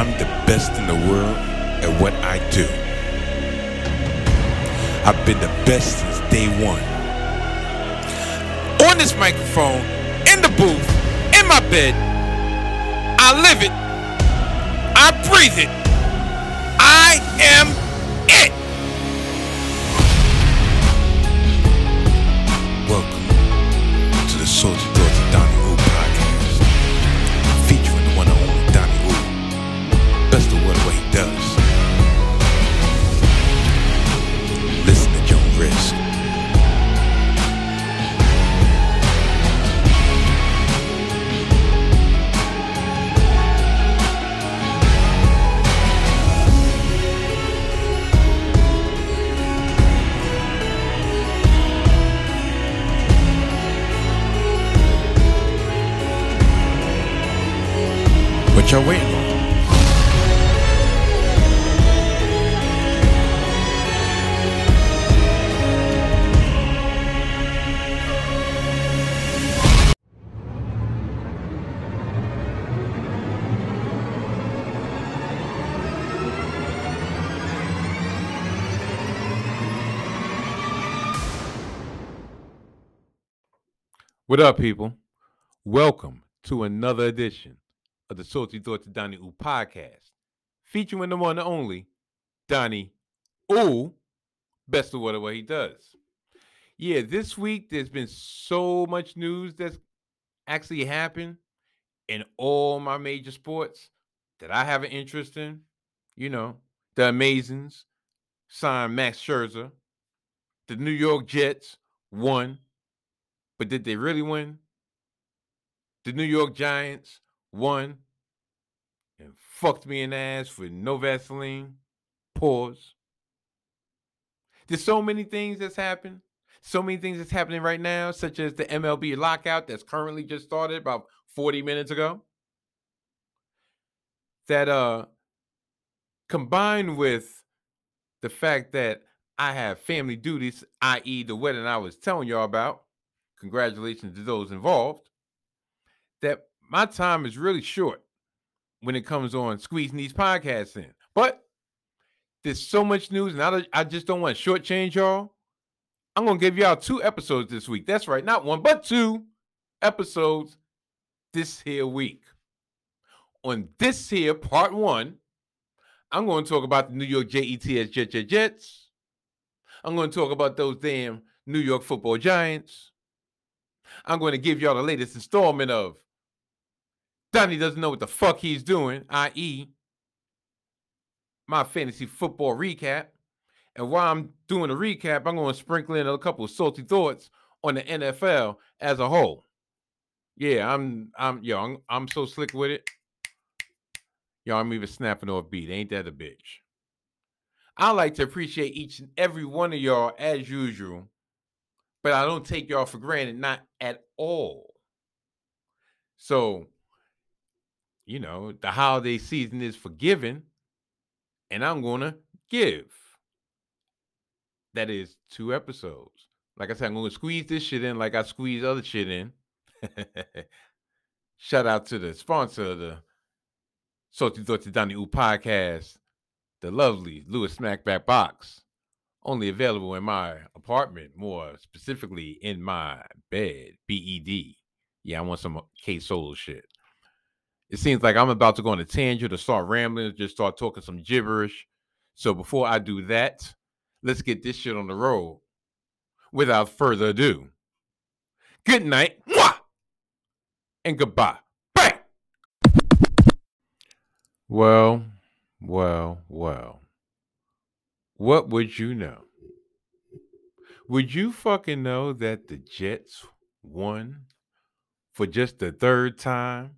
I'm the best in the world at what I do. I've been the best since day one. On this microphone, in the booth, in my bed, I live it, I breathe it, I am What up, people? Welcome to another edition of the Salty Thoughts of Donnie Ooh podcast, featuring the one and only Donnie Ooh, best of what, what he does. Yeah, this week there's been so much news that's actually happened in all my major sports that I have an interest in. You know, the Amazings signed Max Scherzer, the New York Jets won but did they really win? The New York Giants won and fucked me in the ass for no Vaseline. Pause. There's so many things that's happened. So many things that's happening right now, such as the MLB lockout that's currently just started about 40 minutes ago. That uh combined with the fact that I have family duties, i.e., the wedding I was telling y'all about congratulations to those involved, that my time is really short when it comes on squeezing these podcasts in. But there's so much news, and I, just don't want to shortchange y'all. I'm going to give y'all two episodes this week. That's right, not one, but two episodes this here week. On this here part one, I'm going to talk about the New York Jets, Jets. I'm going to talk about those damn New York football giants. I'm going to give y'all the latest installment of Donnie doesn't know what the fuck he's doing, i.e., my fantasy football recap. And while I'm doing the recap, I'm going to sprinkle in a couple of salty thoughts on the NFL as a whole. Yeah, I'm I'm yo, I'm, so slick with it. Yo, I'm even snapping off beat. Ain't that a bitch? I like to appreciate each and every one of y'all as usual but I don't take y'all for granted, not at all. So, you know, the holiday season is forgiven, and I'm gonna give. That is two episodes. Like I said, I'm gonna squeeze this shit in like I squeeze other shit in. Shout out to the sponsor of the Thoughts of Donnie Ooh podcast, the lovely Lewis Smackback Box only available in my apartment, more specifically in my bed. BED. Yeah, I want some uh, K Solo shit. It seems like I'm about to go on a tangent or start rambling, just start talking some gibberish. So before I do that, let's get this shit on the road. Without further ado, good night, mwah, and goodbye. Bang. Well, well, well. What would you know? Would you fucking know that the Jets won for just the third time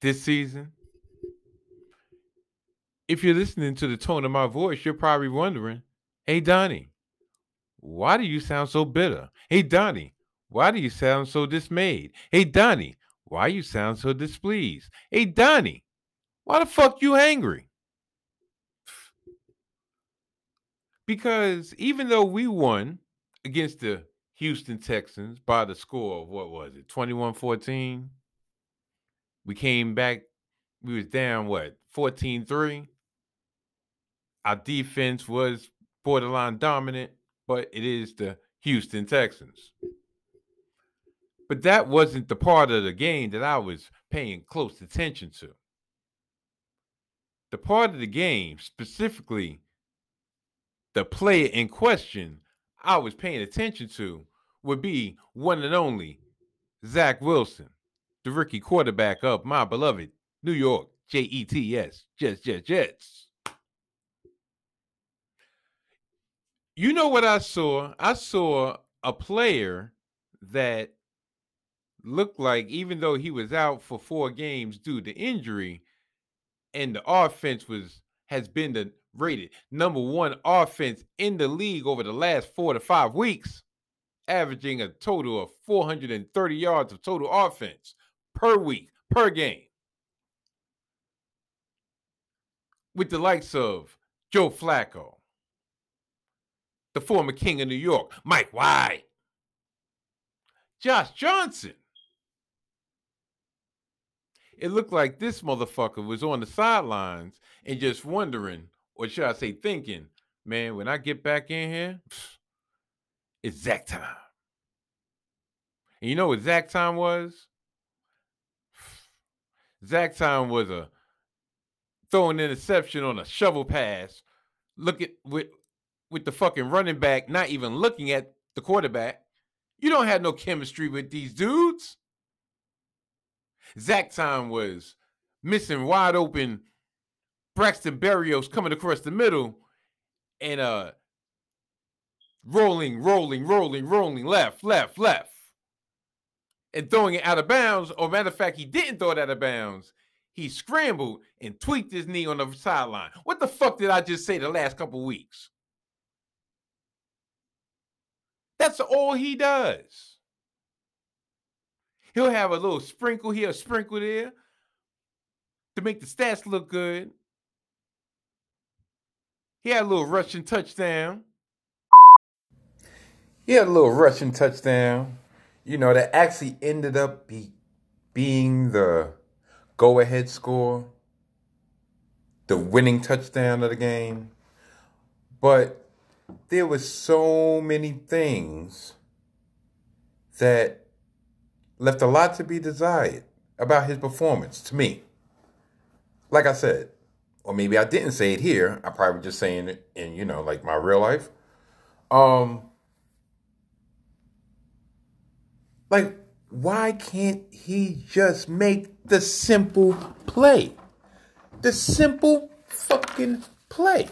this season? If you're listening to the tone of my voice, you're probably wondering, hey, Donnie, why do you sound so bitter? Hey, Donnie, why do you sound so dismayed? Hey, Donnie, why you sound so displeased? Hey, Donnie, why the fuck you angry? Because even though we won against the Houston Texans by the score of what was it, 21 14, we came back we was down what 14-3. Our defense was borderline dominant, but it is the Houston Texans. But that wasn't the part of the game that I was paying close attention to. The part of the game, specifically the player in question, I was paying attention to would be one and only Zach Wilson, the rookie quarterback of my beloved New York J E T S, Jets, Jets, Jets. You know what I saw? I saw a player that looked like, even though he was out for four games due to injury, and the offense was has been the rated number one offense in the league over the last four to five weeks, averaging a total of 430 yards of total offense per week, per game. With the likes of Joe Flacco, the former king of New York, Mike White, Josh Johnson. It looked like this motherfucker was on the sidelines and just wondering, or should I say thinking, man, when I get back in here, it's Zach time. And you know what Zach time was? Zach time was a throwing interception on a shovel pass, look at with with the fucking running back not even looking at the quarterback. You don't have no chemistry with these dudes. Zach time was missing wide open Braxton Berrios coming across the middle and uh rolling, rolling, rolling, rolling left, left, left. And throwing it out of bounds. Or matter of fact, he didn't throw it out of bounds. He scrambled and tweaked his knee on the sideline. What the fuck did I just say the last couple weeks? That's all he does. He'll have a little sprinkle here, a sprinkle there to make the stats look good. He had a little rushing touchdown. He had a little rushing touchdown, you know, that actually ended up be, being the go ahead score, the winning touchdown of the game. But there were so many things that left a lot to be desired about his performance to me. Like I said, or maybe I didn't say it here. I probably just saying it in, you know, like my real life. Um like why can't he just make the simple play? The simple fucking play.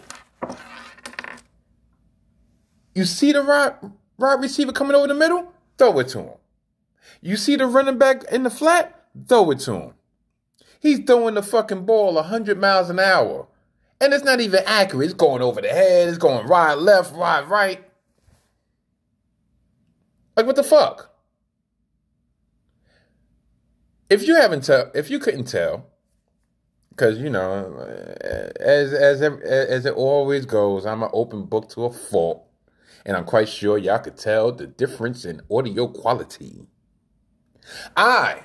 You see the right, right receiver coming over the middle? Throw it to him. You see the running back in the flat? Throw it to him. He's throwing the fucking ball 100 miles an hour. And it's not even accurate. It's going over the head. It's going right, left, right, right. Like, what the fuck? If you haven't tell, if you couldn't tell, because you know, as as as it always goes, I'm an open book to a fault and I'm quite sure y'all could tell the difference in audio quality. I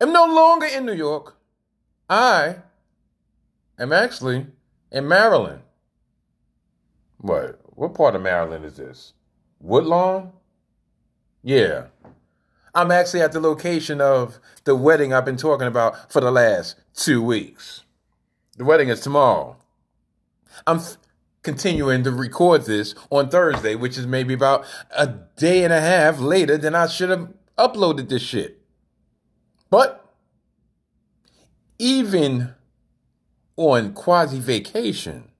am no longer in New York. I am actually in Maryland. What? What part of Maryland is this? Woodlawn? Yeah. I'm actually at the location of the wedding I've been talking about for the last two weeks. The wedding is tomorrow. I'm continuing to record this on Thursday, which is maybe about a day and a half later than I should have uploaded this shit. But even on quasi vacation,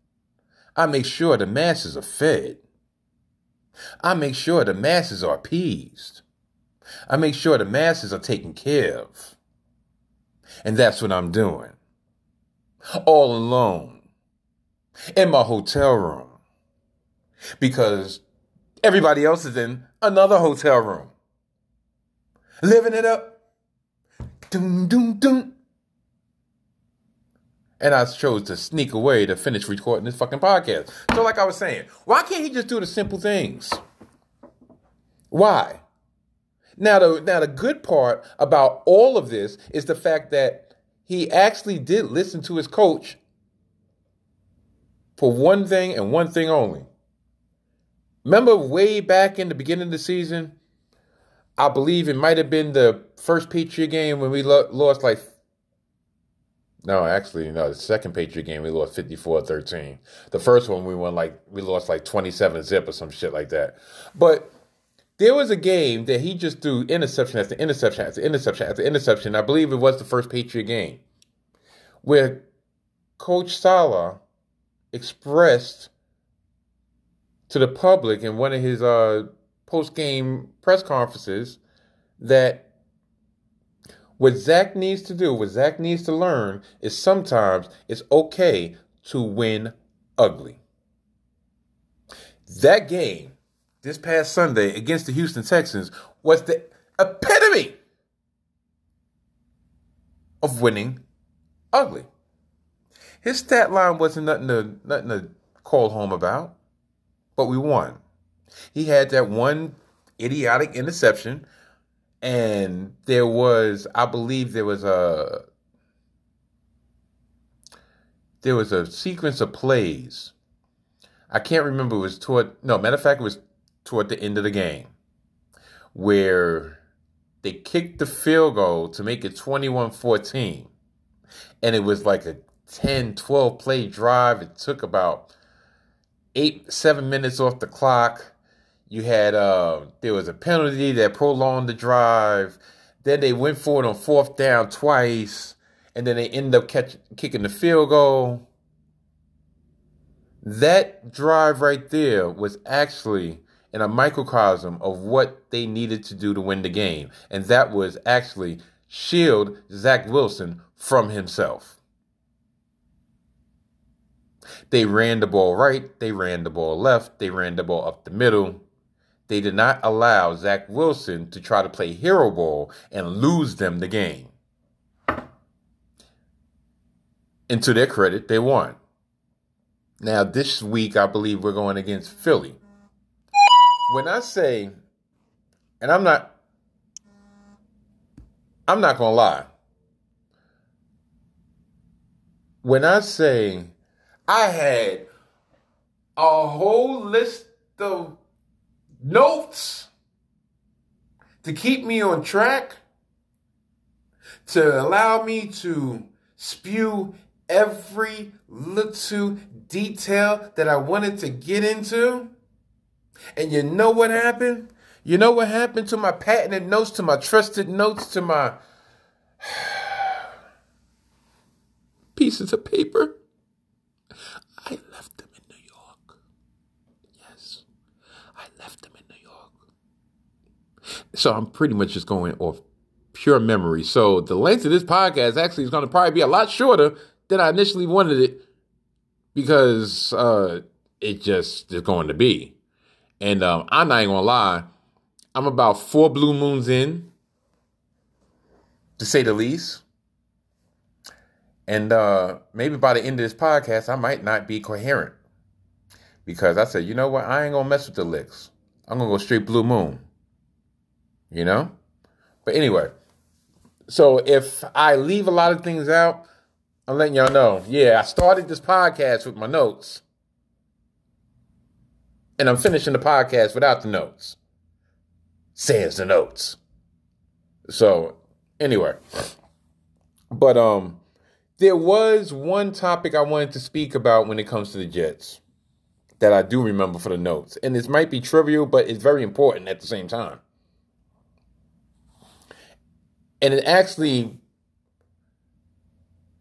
I make sure the masses are fed. I make sure the masses are appeased. I make sure the masses are taken care of. And that's what I'm doing. All alone in my hotel room because everybody else is in another hotel room. Living it up. Doom, doom, doom. And I chose to sneak away to finish recording this fucking podcast. So, like I was saying, why can't he just do the simple things? Why? Now, the now the good part about all of this is the fact that he actually did listen to his coach for one thing and one thing only. Remember way back in the beginning of the season, I believe it might have been the first Patriot game when we lo- lost like no, actually, no. The second Patriot game we lost 54-13. The first one we won like we lost like 27 zip or some shit like that. But there was a game that he just threw interception after interception after interception after interception. I believe it was the first Patriot game where Coach Saleh expressed to the public in one of his uh, post game press conferences that what Zach needs to do, what Zach needs to learn, is sometimes it's okay to win ugly. That game this past Sunday against the Houston Texans was the epitome of winning ugly. His stat line wasn't nothing to nothing to call home about, but we won. He had that one idiotic interception, and there was, I believe, there was a there was a sequence of plays. I can't remember. It was toward no matter of fact, it was toward the end of the game where they kicked the field goal to make it 21-14 and it was like a 10 12 play drive it took about eight seven minutes off the clock you had uh there was a penalty that prolonged the drive then they went for it on fourth down twice and then they ended up catch, kicking the field goal that drive right there was actually in a microcosm of what they needed to do to win the game. And that was actually shield Zach Wilson from himself. They ran the ball right, they ran the ball left, they ran the ball up the middle. They did not allow Zach Wilson to try to play hero ball and lose them the game. And to their credit, they won. Now, this week, I believe we're going against Philly when I say, and I'm not, I'm not gonna lie. When I say I had a whole list of notes to keep me on track, to allow me to spew every little detail that I wanted to get into. And you know what happened? You know what happened to my patented notes, to my trusted notes, to my pieces of paper? I left them in New York. Yes, I left them in New York. So I'm pretty much just going off pure memory. So the length of this podcast actually is going to probably be a lot shorter than I initially wanted it because uh, it just is going to be. And um, I'm not even gonna lie, I'm about four blue moons in, to say the least. And uh, maybe by the end of this podcast, I might not be coherent. Because I said, you know what? I ain't gonna mess with the licks. I'm gonna go straight blue moon. You know? But anyway, so if I leave a lot of things out, I'm letting y'all know. Yeah, I started this podcast with my notes and I'm finishing the podcast without the notes. Says the notes. So, anyway. But um there was one topic I wanted to speak about when it comes to the Jets that I do remember for the notes. And this might be trivial, but it's very important at the same time. And it actually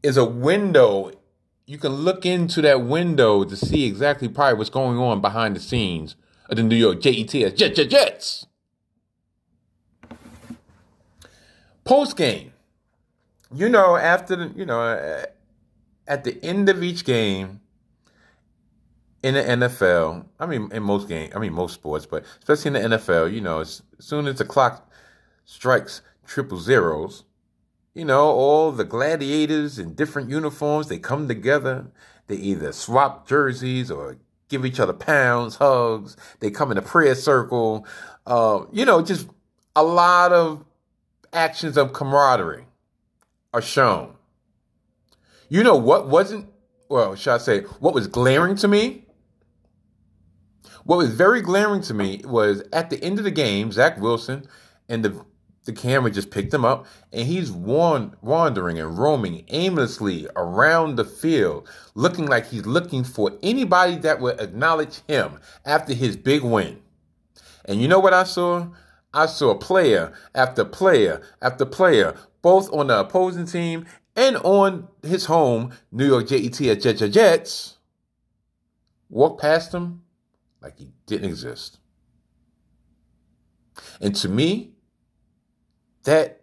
is a window. You can look into that window to see exactly probably what's going on behind the scenes of the New York Jets, Jet Jet Jets. Post game, you know, after the, you know, uh, at the end of each game in the NFL, I mean, in most games, I mean, most sports, but especially in the NFL, you know, as soon as the clock strikes triple zeros, you know, all the gladiators in different uniforms, they come together. They either swap jerseys or give each other pounds, hugs. They come in a prayer circle. Uh, you know, just a lot of actions of camaraderie are shown. You know what wasn't, well, should I say, what was glaring to me? What was very glaring to me was at the end of the game, Zach Wilson and the the camera just picked him up and he's wandering and roaming aimlessly around the field, looking like he's looking for anybody that would acknowledge him after his big win. And you know what I saw? I saw player after player after player, both on the opposing team and on his home, New York JET at Jets Jets, walk past him like he didn't exist. And to me, that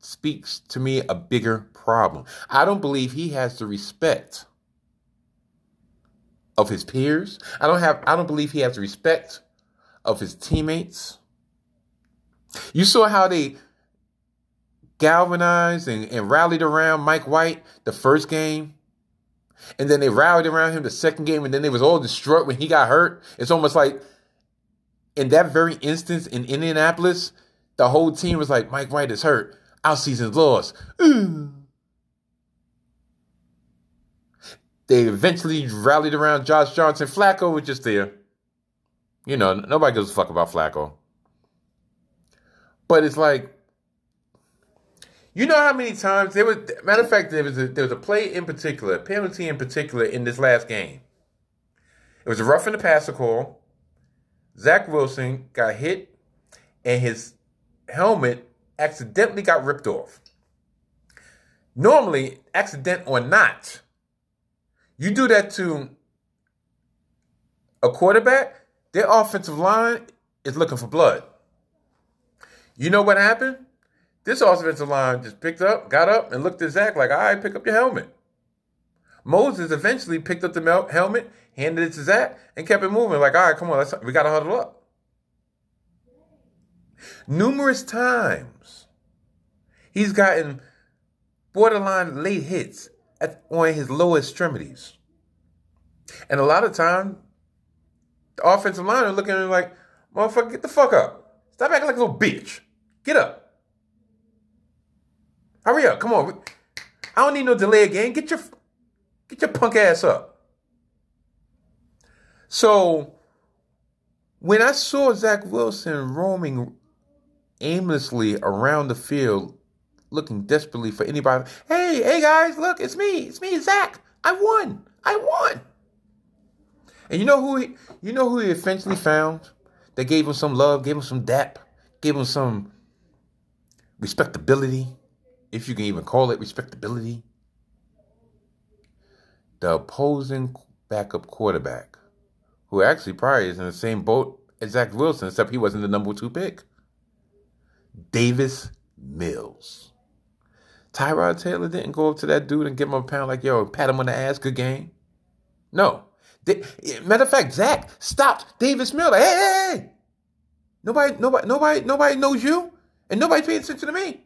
speaks to me a bigger problem. I don't believe he has the respect of his peers. I don't have I don't believe he has the respect of his teammates. You saw how they galvanized and, and rallied around Mike White the first game. And then they rallied around him the second game, and then they was all distraught when he got hurt. It's almost like in that very instance in Indianapolis, the whole team was like, Mike White is hurt. Our season's lost. They eventually rallied around Josh Johnson. Flacco was just there. You know, nobody gives a fuck about Flacco. But it's like, you know how many times there was. Matter of fact, there was a, there was a play in particular, penalty in particular in this last game. It was a rough in the passer call. Zach Wilson got hit, and his helmet accidentally got ripped off. Normally, accident or not, you do that to a quarterback, their offensive line is looking for blood. You know what happened? This offensive line just picked up, got up, and looked at Zach like, all right, pick up your helmet. Moses eventually picked up the helmet, handed it to Zach, and kept it moving. Like, all right, come on, let's, we got to huddle up. Numerous times, he's gotten borderline late hits at, on his lower extremities. And a lot of time, the offensive line are looking at him like, motherfucker, get the fuck up. Stop acting like a little bitch. Get up. Hurry up. Come on. I don't need no delay again. Get your get your punk ass up. So when I saw Zach Wilson roaming aimlessly around the field, looking desperately for anybody. Hey, hey guys, look, it's me. It's me, Zach. I won. I won. And you know who he, you know who he eventually found? That gave him some love, gave him some dap, gave him some respectability, if you can even call it respectability. The opposing backup quarterback, who actually probably is in the same boat as Zach Wilson, except he wasn't the number two pick. Davis Mills. Tyrod Taylor didn't go up to that dude and give him a pound like, yo, pat him on the ass, good game. No. They, matter of fact, Zach stopped Davis Mills. Like, hey, hey, hey. Nobody, nobody, nobody, nobody knows you, and nobody pays attention to me.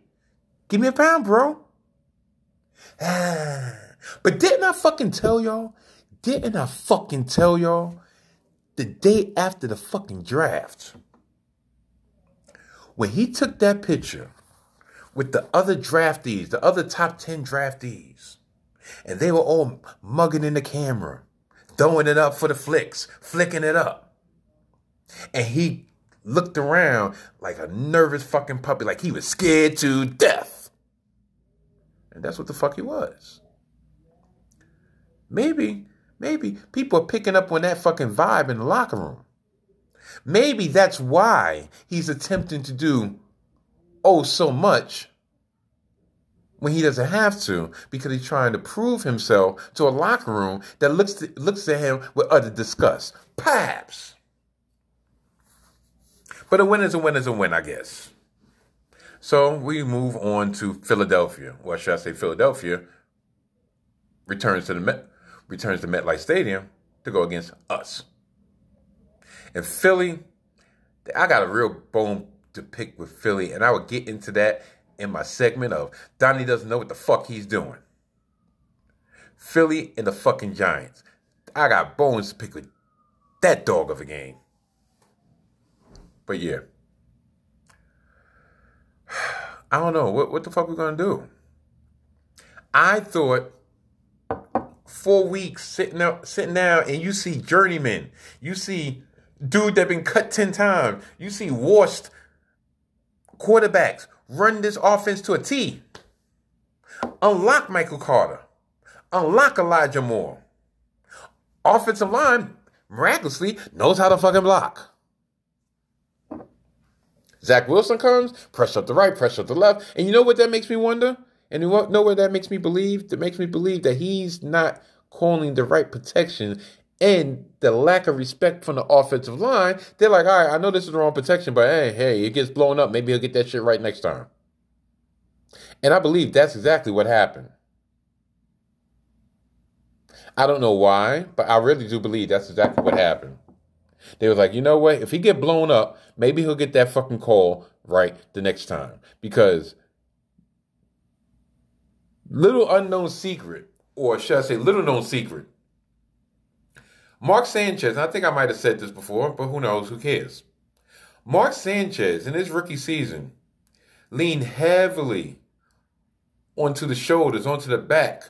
Give me a pound, bro. But didn't I fucking tell y'all? Didn't I fucking tell y'all the day after the fucking draft? When he took that picture with the other draftees, the other top 10 draftees, and they were all mugging in the camera, throwing it up for the flicks, flicking it up. And he looked around like a nervous fucking puppy, like he was scared to death. And that's what the fuck he was. Maybe, maybe people are picking up on that fucking vibe in the locker room. Maybe that's why he's attempting to do oh so much when he doesn't have to because he's trying to prove himself to a locker room that looks to, looks at him with utter disgust. Perhaps. But a win is a win is a win, I guess. So we move on to Philadelphia. Or should I say Philadelphia returns to the Met, returns to MetLife Stadium to go against us. And Philly, I got a real bone to pick with Philly, and I will get into that in my segment of Donnie doesn't know what the fuck he's doing. Philly and the fucking Giants. I got bones to pick with that dog of a game. But yeah. I don't know. What, what the fuck we gonna do? I thought four weeks sitting up, sitting down, and you see journeyman, you see dude that been cut ten times, you see washed quarterbacks run this offense to a T. Unlock Michael Carter. Unlock Elijah Moore. Offensive line miraculously knows how to fucking block. Zach Wilson comes, press up the right, press up the left. And you know what that makes me wonder? And you know what that makes me believe? That makes me believe that he's not calling the right protection and the lack of respect from the offensive line. They're like, all right, I know this is the wrong protection, but hey, hey, it gets blown up. Maybe he'll get that shit right next time. And I believe that's exactly what happened. I don't know why, but I really do believe that's exactly what happened. They was like, you know what? If he get blown up, maybe he'll get that fucking call right the next time. Because little unknown secret, or should I say little known secret, Mark Sanchez, I think I might have said this before, but who knows? Who cares? Mark Sanchez in his rookie season leaned heavily onto the shoulders, onto the back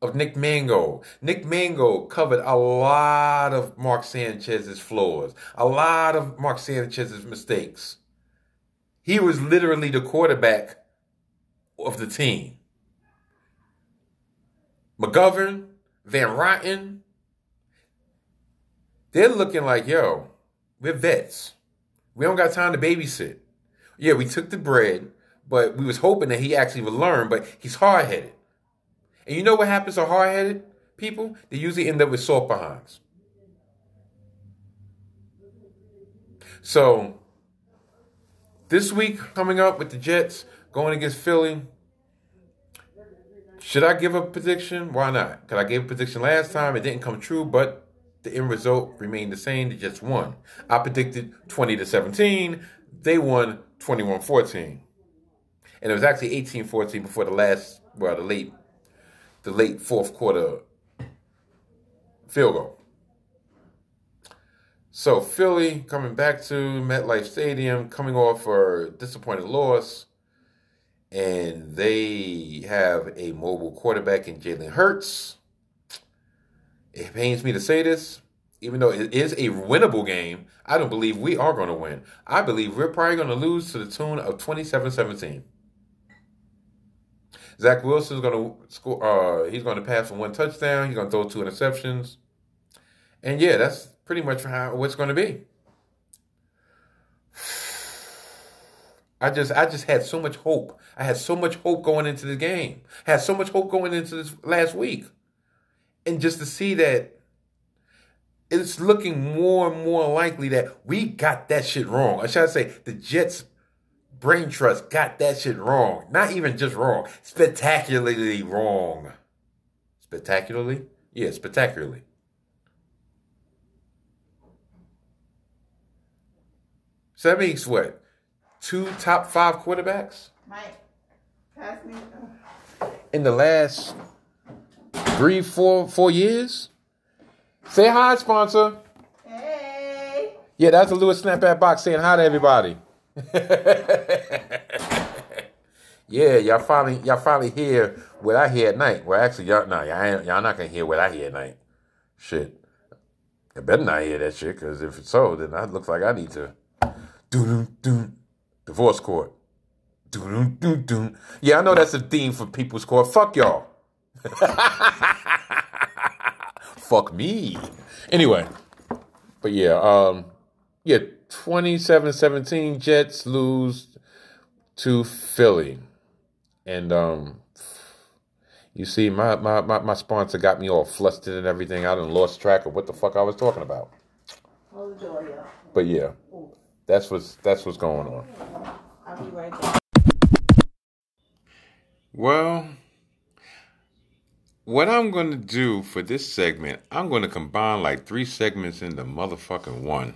of Nick Mangold. Nick Mangold covered a lot of Mark Sanchez's flaws, a lot of Mark Sanchez's mistakes. He was literally the quarterback of the team. McGovern, Van Roten, they're looking like, yo, we're vets. We don't got time to babysit. Yeah, we took the bread, but we was hoping that he actually would learn, but he's hard headed. And you know what happens to hard headed people? They usually end up with salt behinds. So this week coming up with the Jets going against Philly. Should I give a prediction? Why not? Because I gave a prediction last time. It didn't come true, but the end result remained the same. They just won. I predicted 20 to 17. They won 21 14. And it was actually 18 14 before the last, well, the late the late fourth quarter field goal. So Philly coming back to MetLife Stadium, coming off a disappointing loss, and they have a mobile quarterback in Jalen Hurts. It pains me to say this, even though it is a winnable game, I don't believe we are going to win. I believe we're probably going to lose to the tune of 27 17. Zach Wilson's going to score. Uh, he's going to pass for one touchdown. He's going to throw two interceptions, and yeah, that's pretty much how what's going to be. I just, I just had so much hope. I had so much hope going into the game. had so much hope going into this last week, and just to see that it's looking more and more likely that we got that shit wrong. Or should I say, the Jets Brain Trust got that shit wrong. Not even just wrong, spectacularly wrong. Spectacularly? Yeah, spectacularly. So that means what? Two top five quarterbacks? Mike, pass me. In the last three, four, four years? Say hi, sponsor. Hey. Yeah, that's a Lewis Snapback box saying hi to everybody. yeah, y'all finally y'all finally hear what I hear at night. Well, actually, y'all nah, y'all, y'all not gonna hear what I hear at night. Shit, I better not hear that shit because if it's so, then that looks like I need to. Doo doo divorce court. Doo doo doo. Yeah, I know that's a theme for people's court. Fuck y'all. Fuck me. Anyway, but yeah, um, yeah. 27-17 Jets lose to Philly. And um you see my, my, my, my sponsor got me all flustered and everything. I done lost track of what the fuck I was talking about. But yeah. That's what's that's what's going on. I'll be right back. Well, what I'm going to do for this segment, I'm going to combine like three segments into motherfucking one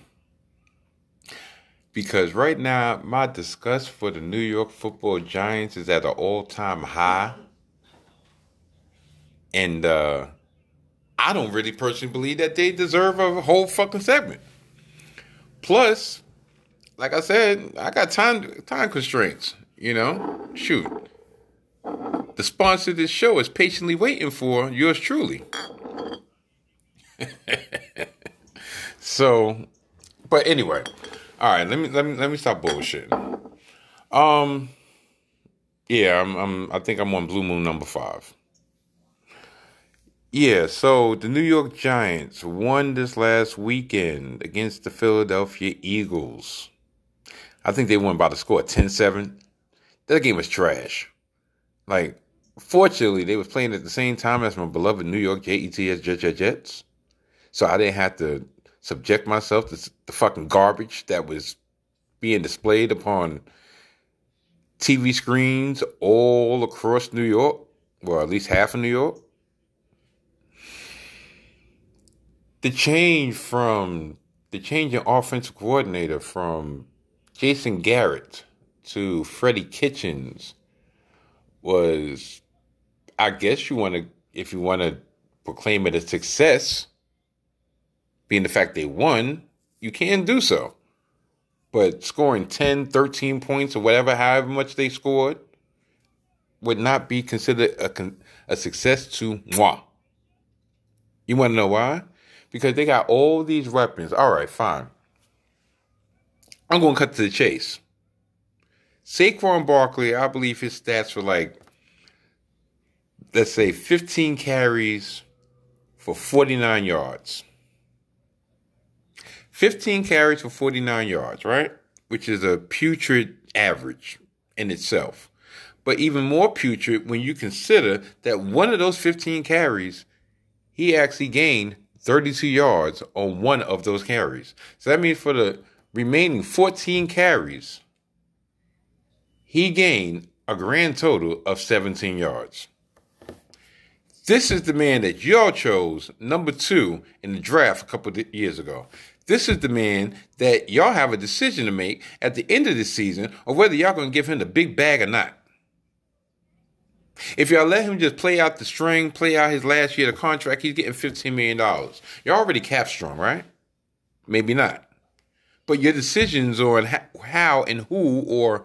because right now my disgust for the New York Football Giants is at an all-time high, and uh, I don't really personally believe that they deserve a whole fucking segment. Plus, like I said, I got time time constraints. You know, shoot. The sponsor of this show is patiently waiting for yours truly. so, but anyway, all right. Let me let me let me stop bullshitting. Um, yeah, I'm I'm I think I'm on Blue Moon number five. Yeah, so the New York Giants won this last weekend against the Philadelphia Eagles. I think they won by the score 10-7. That game was trash. Like, fortunately, they was playing at the same time as my beloved New York Jets Jets Jets. So I didn't have to subject myself to the fucking garbage that was being displayed upon TV screens all across New York, well, at least half of New York. the change from the change in offensive coordinator from Jason Garrett to Freddie Kitchens was, I guess you want to, if you want to proclaim it a success, being the fact they won, you can do so. But scoring 10, 13 points or whatever, however much they scored, would not be considered a, a success to moi. You want to know why? because they got all these weapons. All right, fine. I'm going to cut to the chase. Saquon Barkley, I believe his stats were like, let's say 15 carries for 49 yards. 15 carries for 49 yards, right? Which is a putrid average in itself. But even more putrid when you consider that one of those 15 carries, he actually gained 32 yards on one of those carries. So that means for the remaining 14 carries, he gained a grand total of 17 yards. This is the man that y'all chose number two in the draft a couple years ago. This is the man that y'all have a decision to make at the end of the season of whether y'all to give him the big bag or not. If y'all let him just play out the string, play out his last year of contract, he's getting $15 million. You're already cap strong, right? Maybe not. But your decisions on how and who or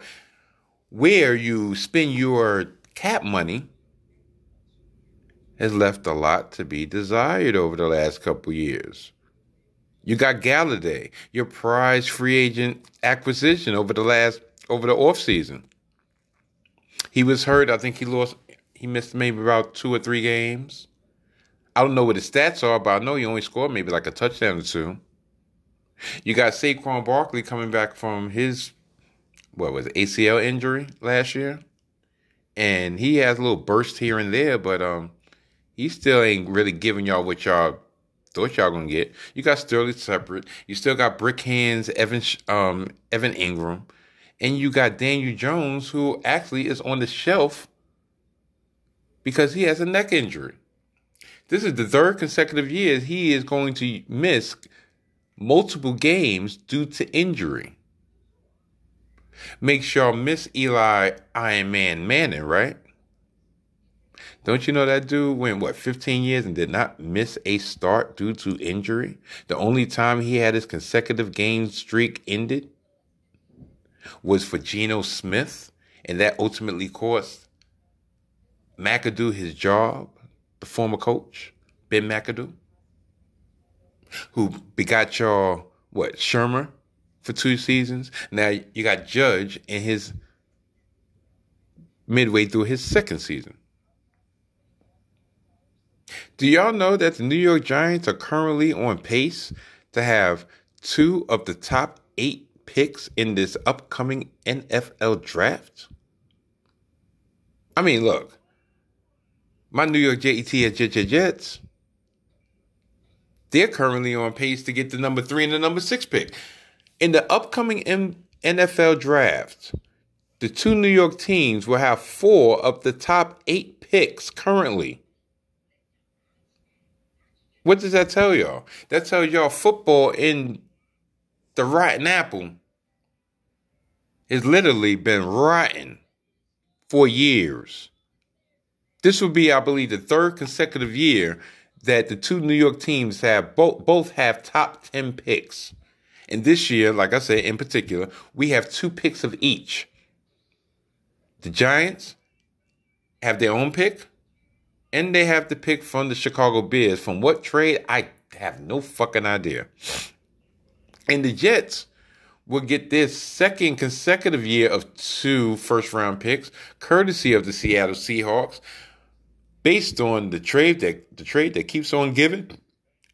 where you spend your cap money has left a lot to be desired over the last couple years. You got Golladay, your prize free agent acquisition over the last over the offseason. He was hurt. I think he lost. He missed maybe about two or three games. I don't know what his stats are, but I know he only scored maybe like a touchdown or two. You got Saquon Barkley coming back from his what was it, ACL injury last year, and he has a little burst here and there, but um, he still ain't really giving y'all what y'all thought y'all gonna get. You got Sterling Shepard. You still got Brick Hands, Evan um Evan Engram. And you got Daniel Jones, who actually is on the shelf because he has a neck injury. This is the third consecutive year he is going to miss multiple games due to injury. Make sure miss Eli Iron Man Manning, right? Don't you know that dude went what 15 years and did not miss a start due to injury? The only time he had his consecutive game streak ended was for Geno Smith, and that ultimately cost McAdoo his job, the former coach, Ben McAdoo, who begot y'all, what, Shurmur for two seasons. Now you got Judge in his midway through his second season. Do y'all know that the New York Giants are currently on pace to have two of the top eight picks in this upcoming NFL draft? I mean, look, my New York Jets Jets, they're currently on pace to get the number three and the number six pick. In the upcoming NFL draft, the two New York teams will have four of the top eight picks currently. What does that tell y'all? That tells y'all football in the rotten apple has literally been rotten for years. This will be, I believe, the third consecutive year that the two New York teams have both both have top 10 picks. And this year, like I said, in particular, we have two picks of each. The Giants have their own pick, and they have to pick from the Chicago Bears. From what trade, I have no fucking idea. And the Jets will get their second consecutive year of two first round picks, courtesy of the Seattle Seahawks, based on the trade that the trade that keeps on giving.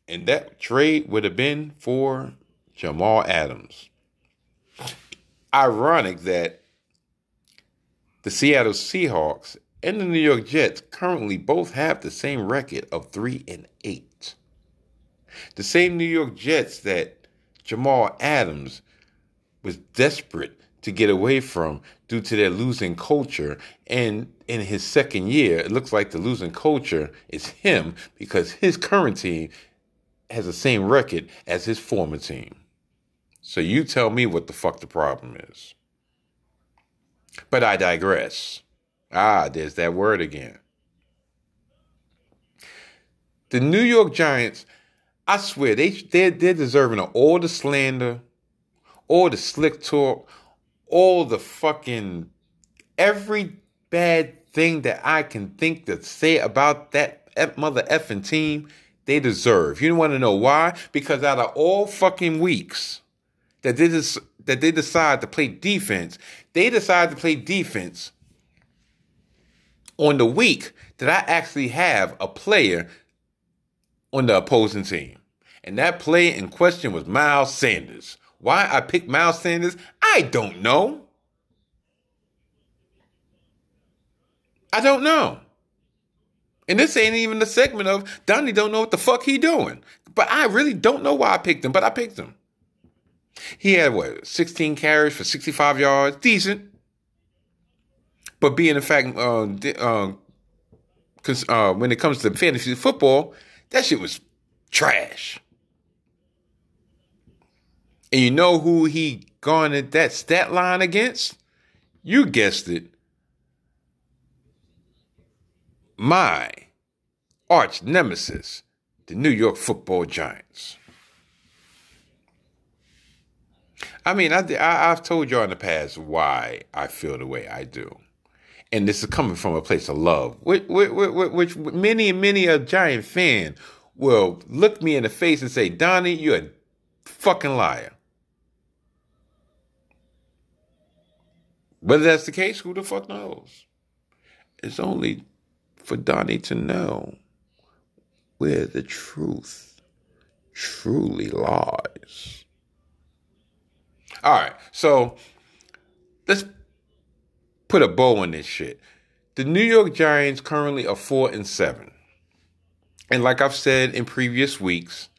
And that trade would have been for Jamal Adams. Ironic that the Seattle Seahawks and the New York Jets currently both have the same record of 3 and 8. The same New York Jets that Jamal Adams was desperate to get away from due to their losing culture. And in his second year, it looks like the losing culture is him because his current team has the same record as his former team. So you tell me what the fuck the problem is. But I digress. Ah, there's that word again. The New York Giants, I swear, they they're, they're deserving of all the slander, all the slick talk, all the fucking every bad thing that I can think to say about that mother effing team, they deserve. You want to know why? Because out of all fucking weeks that they just, that they decide to play defense, they decide to play defense on the week that I actually have a player on the opposing team. And that player in question was Miles Sanders. Why I picked Miles Sanders, I don't know. I don't know. And this ain't even the segment of Donnie don't know what the fuck he doing. But I really don't know why I picked him, but I picked him. He had what, 16 carries for 65 yards, decent. But being in fact, uh, uh, uh, when it comes to fantasy football, that shit was trash. And you know who he garnered that stat line against? You guessed it. My arch nemesis, the New York football giants. I mean, I, I, have told y'all in the past why I feel the way I do. And this is coming from a place of love, which, which, which, which many and many a Giant fan will look me in the face and say, Donnie, you're a fucking liar. Whether that's the case, who the fuck knows? It's only for Donnie to know where the truth truly lies. All right, so let's put a bow on this shit. The New York Giants currently are four and seven. And like I've said in previous weeks,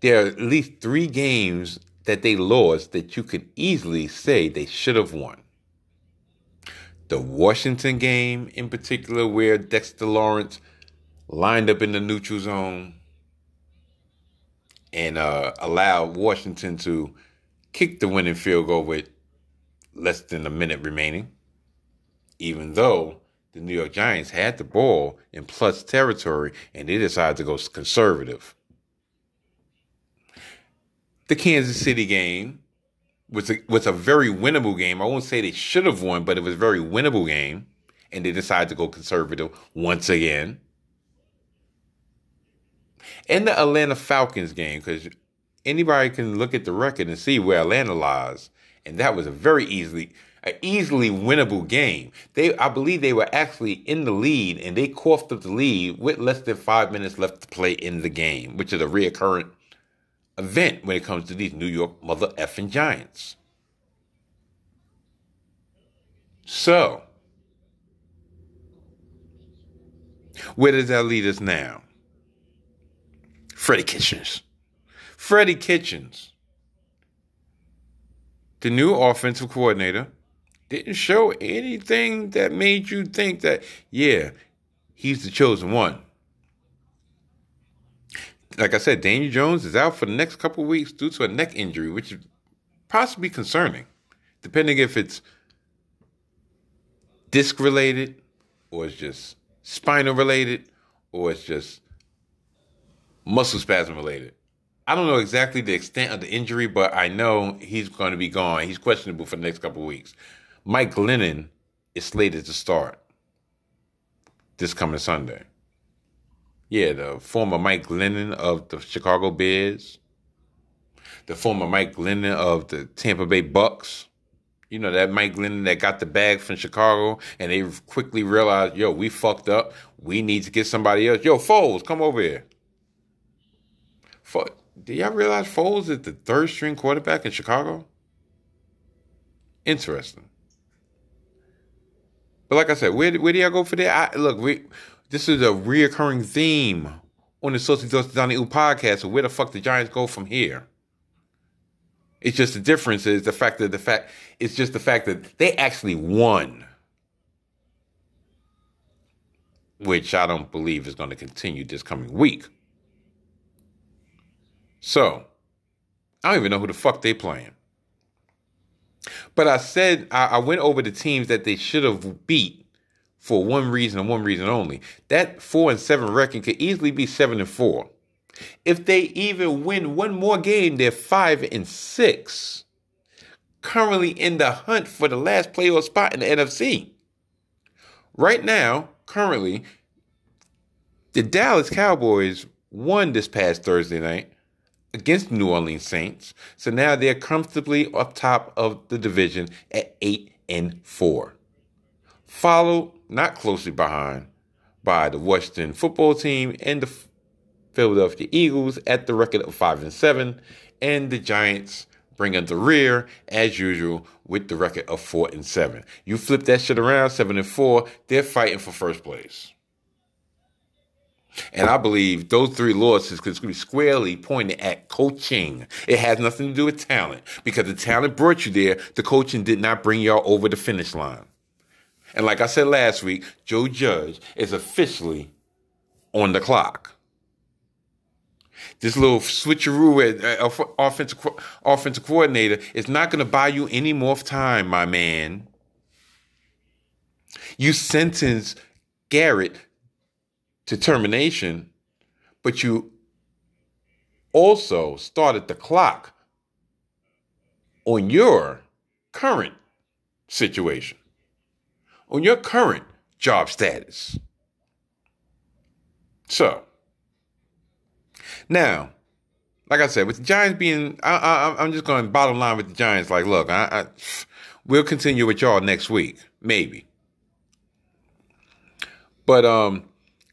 there are at least three games that they lost that you could easily say they should have won the Washington game in particular, where Dexter Lawrence lined up in the neutral zone and uh, allowed Washington to kick the winning field goal with less than a minute remaining, even though the New York Giants had the ball in plus territory and they decided to go conservative. The Kansas City game was a, was a very winnable game. I won't say they should have won, but it was a very winnable game, and they decided to go conservative once again. And the Atlanta Falcons game, because anybody can look at the record and see where Atlanta lies, and that was a very easily a easily winnable game. They, I believe, they were actually in the lead, and they coughed up the lead with less than five minutes left to play in the game, which is a reoccurring event when it comes to these New York mother effing Giants. So, where does that lead us now? Freddie Kitchens. Freddie Kitchens, the new offensive coordinator, didn't show anything that made you think that, yeah, he's the chosen one like I said, Daniel Jones is out for the next couple weeks due to a neck injury, which is possibly concerning, depending if it's disc related or it's just spinal related or it's just muscle spasm related. I don't know exactly the extent of the injury, but I know he's going to be gone. He's questionable for the next couple weeks. Mike Glennon is slated to start. this coming Sunday. Yeah, the former Mike Glennon of the Chicago Bears, the former Mike Glennon of the Tampa Bay Bucks. You know, that Mike Glennon that got the bag from Chicago and they quickly realized, yo, we fucked up. We need to get somebody else. Yo, Foles, come over here. Do y'all realize Foles is the third string quarterback in Chicago? Interesting. But like I said, where, where do y'all go for that? I, look, we this is a reoccurring theme on the Social Justice Donnie U podcast. So where the fuck the Giants go from here? It's just the difference is the fact that the fact it's just the fact that they actually won. Which I don't believe is going to continue this coming week. So, I don't even know who the fuck they playing. But I said I, I went over the teams that they should have beat for one reason and one reason only. That four and seven record could easily be seven and four. If they even win one more game, they're five and six. Currently in the hunt for the last playoff spot in the NFC. Right now, currently, the Dallas Cowboys won this past Thursday night against New Orleans Saints. So now they're comfortably up top of the division at eight and four. Followed not closely behind by the Washington football team and the Philadelphia Eagles at the record of 5 and 7 and the Giants bring up the rear as usual with the record of 4 and 7. You flip that shit around 7 and 4, they're fighting for first place. And I believe those three losses could be squarely pointed at coaching. It has nothing to do with talent because the talent brought you there. The coaching did not bring y'all over the finish line. And like I said last week, Joe Judge is officially on the clock. This little switcheroo at uh, offensive offensive coordinator is not going to buy you any more time, my man. You sentence Garrett to termination, but you also started the clock on your current situation on your current job status. So, now, like I said, with the Giants being, I, am just going bottom line with the Giants. Like, look, I, I, we'll continue with y'all next week, maybe. But um,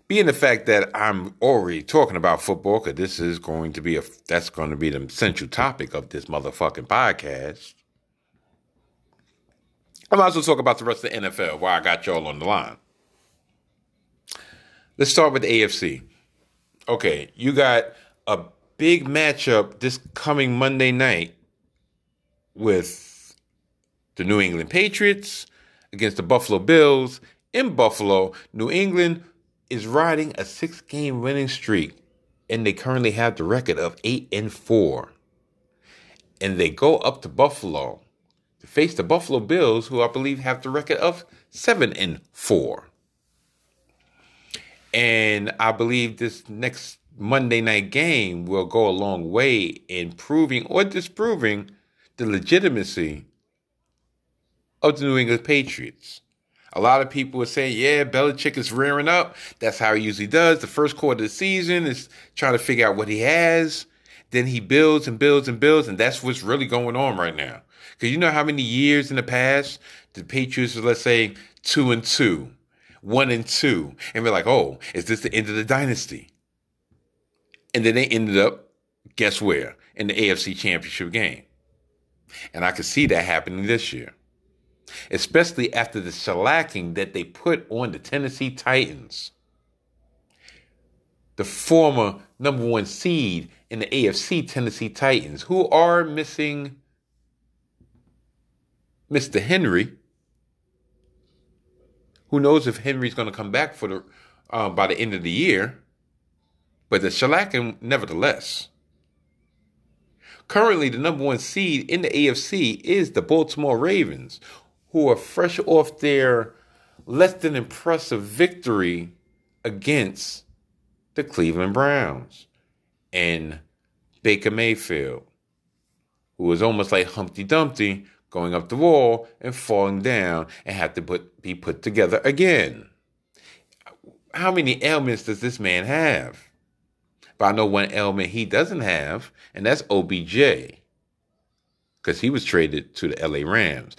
being the fact that I'm already talking about football, because this is going to be a, that's going to be the central topic of this motherfucking podcast. I might as well talk about the rest of the NFL while I got y'all on the line. Let's start with the AFC. Okay, you got a big matchup this coming Monday night with the New England Patriots against the Buffalo Bills in Buffalo. New England is riding a six game winning streak, and they currently have the record of 8 and 4. And they go up to Buffalo to face the Buffalo Bills, who I believe have the record of seven and four. And I believe this next Monday night game will go a long way in proving or disproving the legitimacy of the New England Patriots. A lot of people are saying, yeah, Belichick is rearing up. That's how he usually does. The first quarter of the season is trying to figure out what he has. Then he builds and builds and builds, and that's what's really going on right now. Because you know how many years in the past the Patriots, let's say, two and two, one and two, and we're like, oh, is this the end of the dynasty? And then they ended up, guess where? In the AFC Championship game. And I could see that happening this year. Especially after the shellacking that they put on the Tennessee Titans. The former number one seed in the AFC Tennessee Titans, who are missing Mr. Henry. Who knows if Henry's going to come back for the uh, by the end of the year? But the shellacking, nevertheless. Currently, the number one seed in the AFC is the Baltimore Ravens, who are fresh off their less than impressive victory against the Cleveland Browns and Baker Mayfield, who was almost like Humpty Dumpty going up the wall and falling down and had to put, be put together again. how many ailments does this man have? But I know one ailment he doesn't have, and that's OBJ. Because he was traded to the LA Rams.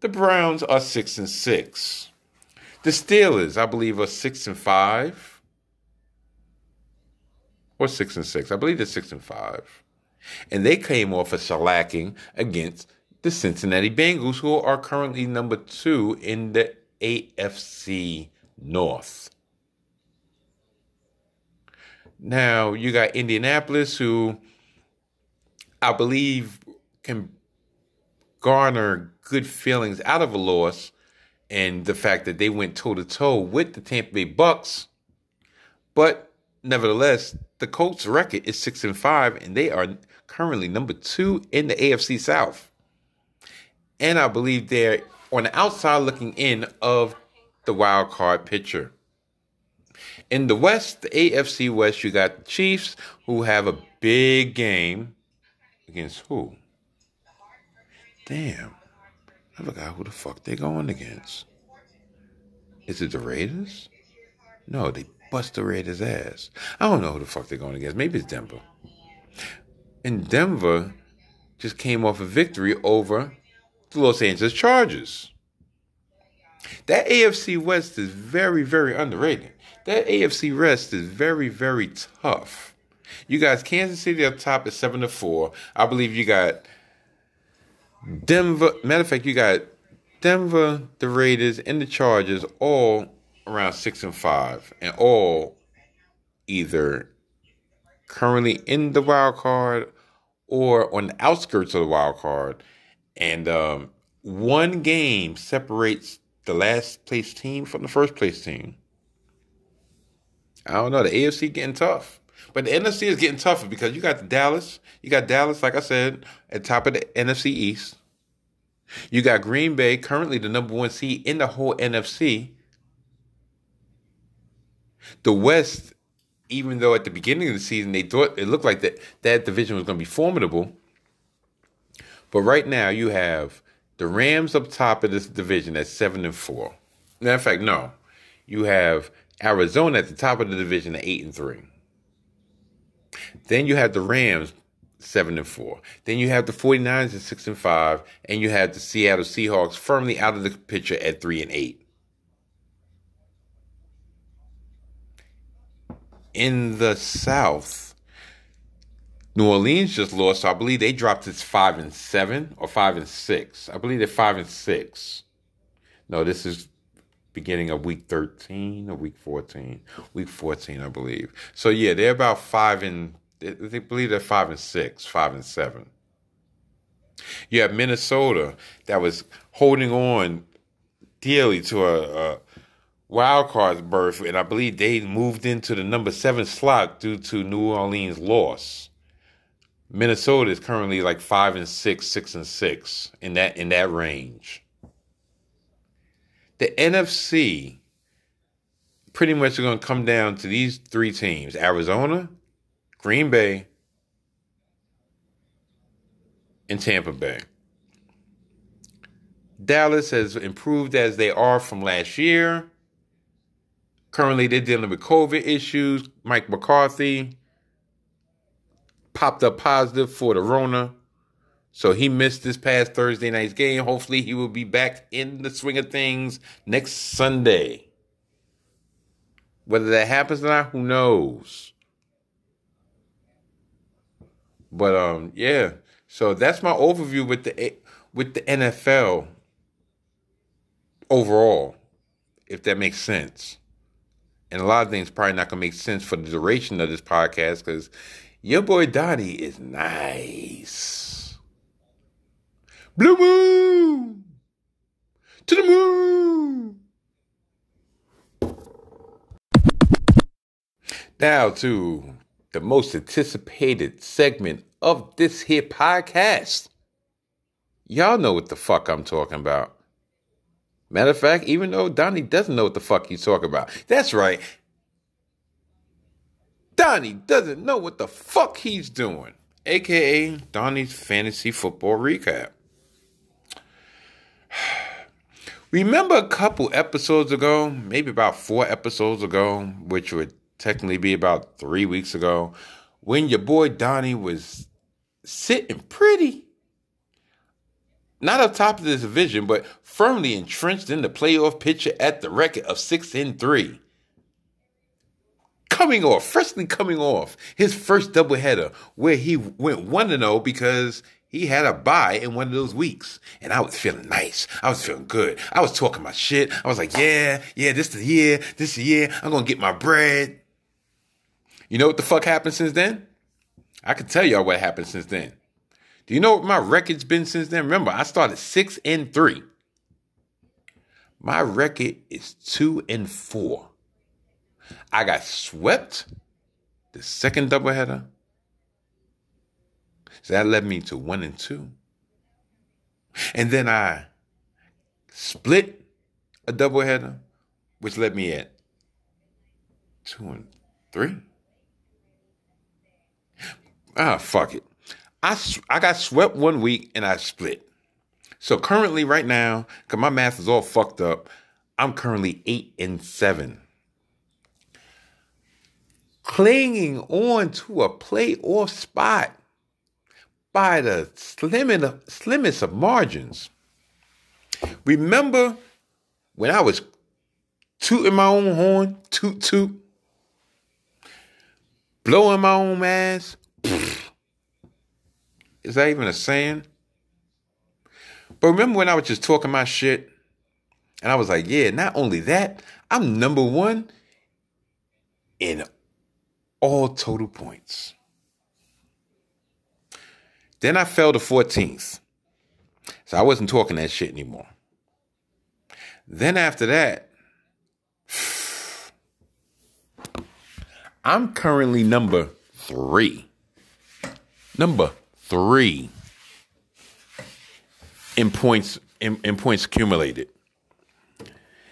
The Browns are six and six. The Steelers, I believe, are six and five. Or six and six. I believe they're six and five. And they came off a shellacking against the Cincinnati Bengals, who are currently number two in the AFC North. Now you got Indianapolis, who I believe can garner good feelings out of a loss, and the fact that they went toe to toe with the Tampa Bay Bucks. But nevertheless, the Colts' record is six and five, and they are currently number two in the AFC South. And I believe they're on the outside looking in of the wild card picture. In the West, the AFC West, you got the Chiefs who have a big game against who? Damn. I forgot who the fuck they going against. Is it the Raiders? No, they bust the Raiders' ass. I don't know who the fuck they're going against. Maybe it's Denver. And Denver just came off a victory over the Los Angeles Chargers. That AFC West is very, very underrated. That AFC West is very, very tough. You guys, Kansas City up top is seven to four. I believe you got Denver. Matter of fact, you got Denver, the Raiders, and the Chargers all around six and five, and all either currently in the wild card or on the outskirts of the wild card. And um, one game separates the last place team from the first place team. I don't know. The AFC getting tough. But the NFC is getting tougher because you got Dallas. You got Dallas, like I said, at top of the NFC East. You got Green Bay, currently the number one seed in the whole NFC. The West, even though at the beginning of the season they thought it looked like that that division was going to be formidable, but right now you have the Rams up top of this division at seven and four. Matter of fact, no, you have Arizona at the top of the division at eight and three. Then you have the Rams seven and four. Then you have the 49ers at six and five, and you have the Seattle Seahawks firmly out of the picture at three and eight. In the South, New Orleans just lost, so I believe they dropped to five and seven or five and six. I believe they're five and six. No, this is beginning of week 13 or week 14. Week 14, I believe. So yeah, they're about five and they believe they're five and six, five and seven. You have Minnesota that was holding on dearly to a, a wild card berth, and I believe they moved into the number seven slot due to New Orleans' loss. Minnesota is currently like five and six, six and six in that in that range. The NFC pretty much is going to come down to these three teams: Arizona, Green Bay, and Tampa Bay. Dallas has improved as they are from last year. Currently, they're dealing with COVID issues. Mike McCarthy popped up positive for the Rona. So he missed this past Thursday night's game. Hopefully, he will be back in the swing of things next Sunday. Whether that happens or not, who knows? But um, yeah. So that's my overview with the with the NFL overall, if that makes sense. And a lot of things probably not gonna make sense for the duration of this podcast because your boy Donnie is nice. Blue moon to the moon. Now to the most anticipated segment of this here podcast. Y'all know what the fuck I'm talking about. Matter of fact, even though Donnie doesn't know what the fuck he's talking about. That's right. Donnie doesn't know what the fuck he's doing. AKA Donnie's fantasy football recap. Remember a couple episodes ago, maybe about four episodes ago, which would technically be about three weeks ago, when your boy Donnie was sitting pretty, not up top of this division, but firmly entrenched in the playoff picture at the record of six and three. Coming off, freshly coming off his first doubleheader, where he went 1 to 0 because he had a bye in one of those weeks. And I was feeling nice. I was feeling good. I was talking my shit. I was like, yeah, yeah, this the year, this the year. I'm to get my bread. You know what the fuck happened since then? I can tell y'all what happened since then. Do you know what my record's been since then? Remember, I started six and three. My record is two and four. I got swept the second doubleheader. So that led me to one and two. And then I split a doubleheader, which led me at two and three. Ah, fuck it. I, I got swept one week and I split. So currently, right now, because my math is all fucked up, I'm currently eight and seven. Clinging on to a playoff spot by the slimmest, slimmest of margins. Remember when I was tooting my own horn, toot toot, blowing my own ass? Is that even a saying? But remember when I was just talking my shit? And I was like, yeah, not only that, I'm number one in all total points. Then I fell to 14th. So I wasn't talking that shit anymore. Then after that, I'm currently number three. Number three in points in, in points accumulated.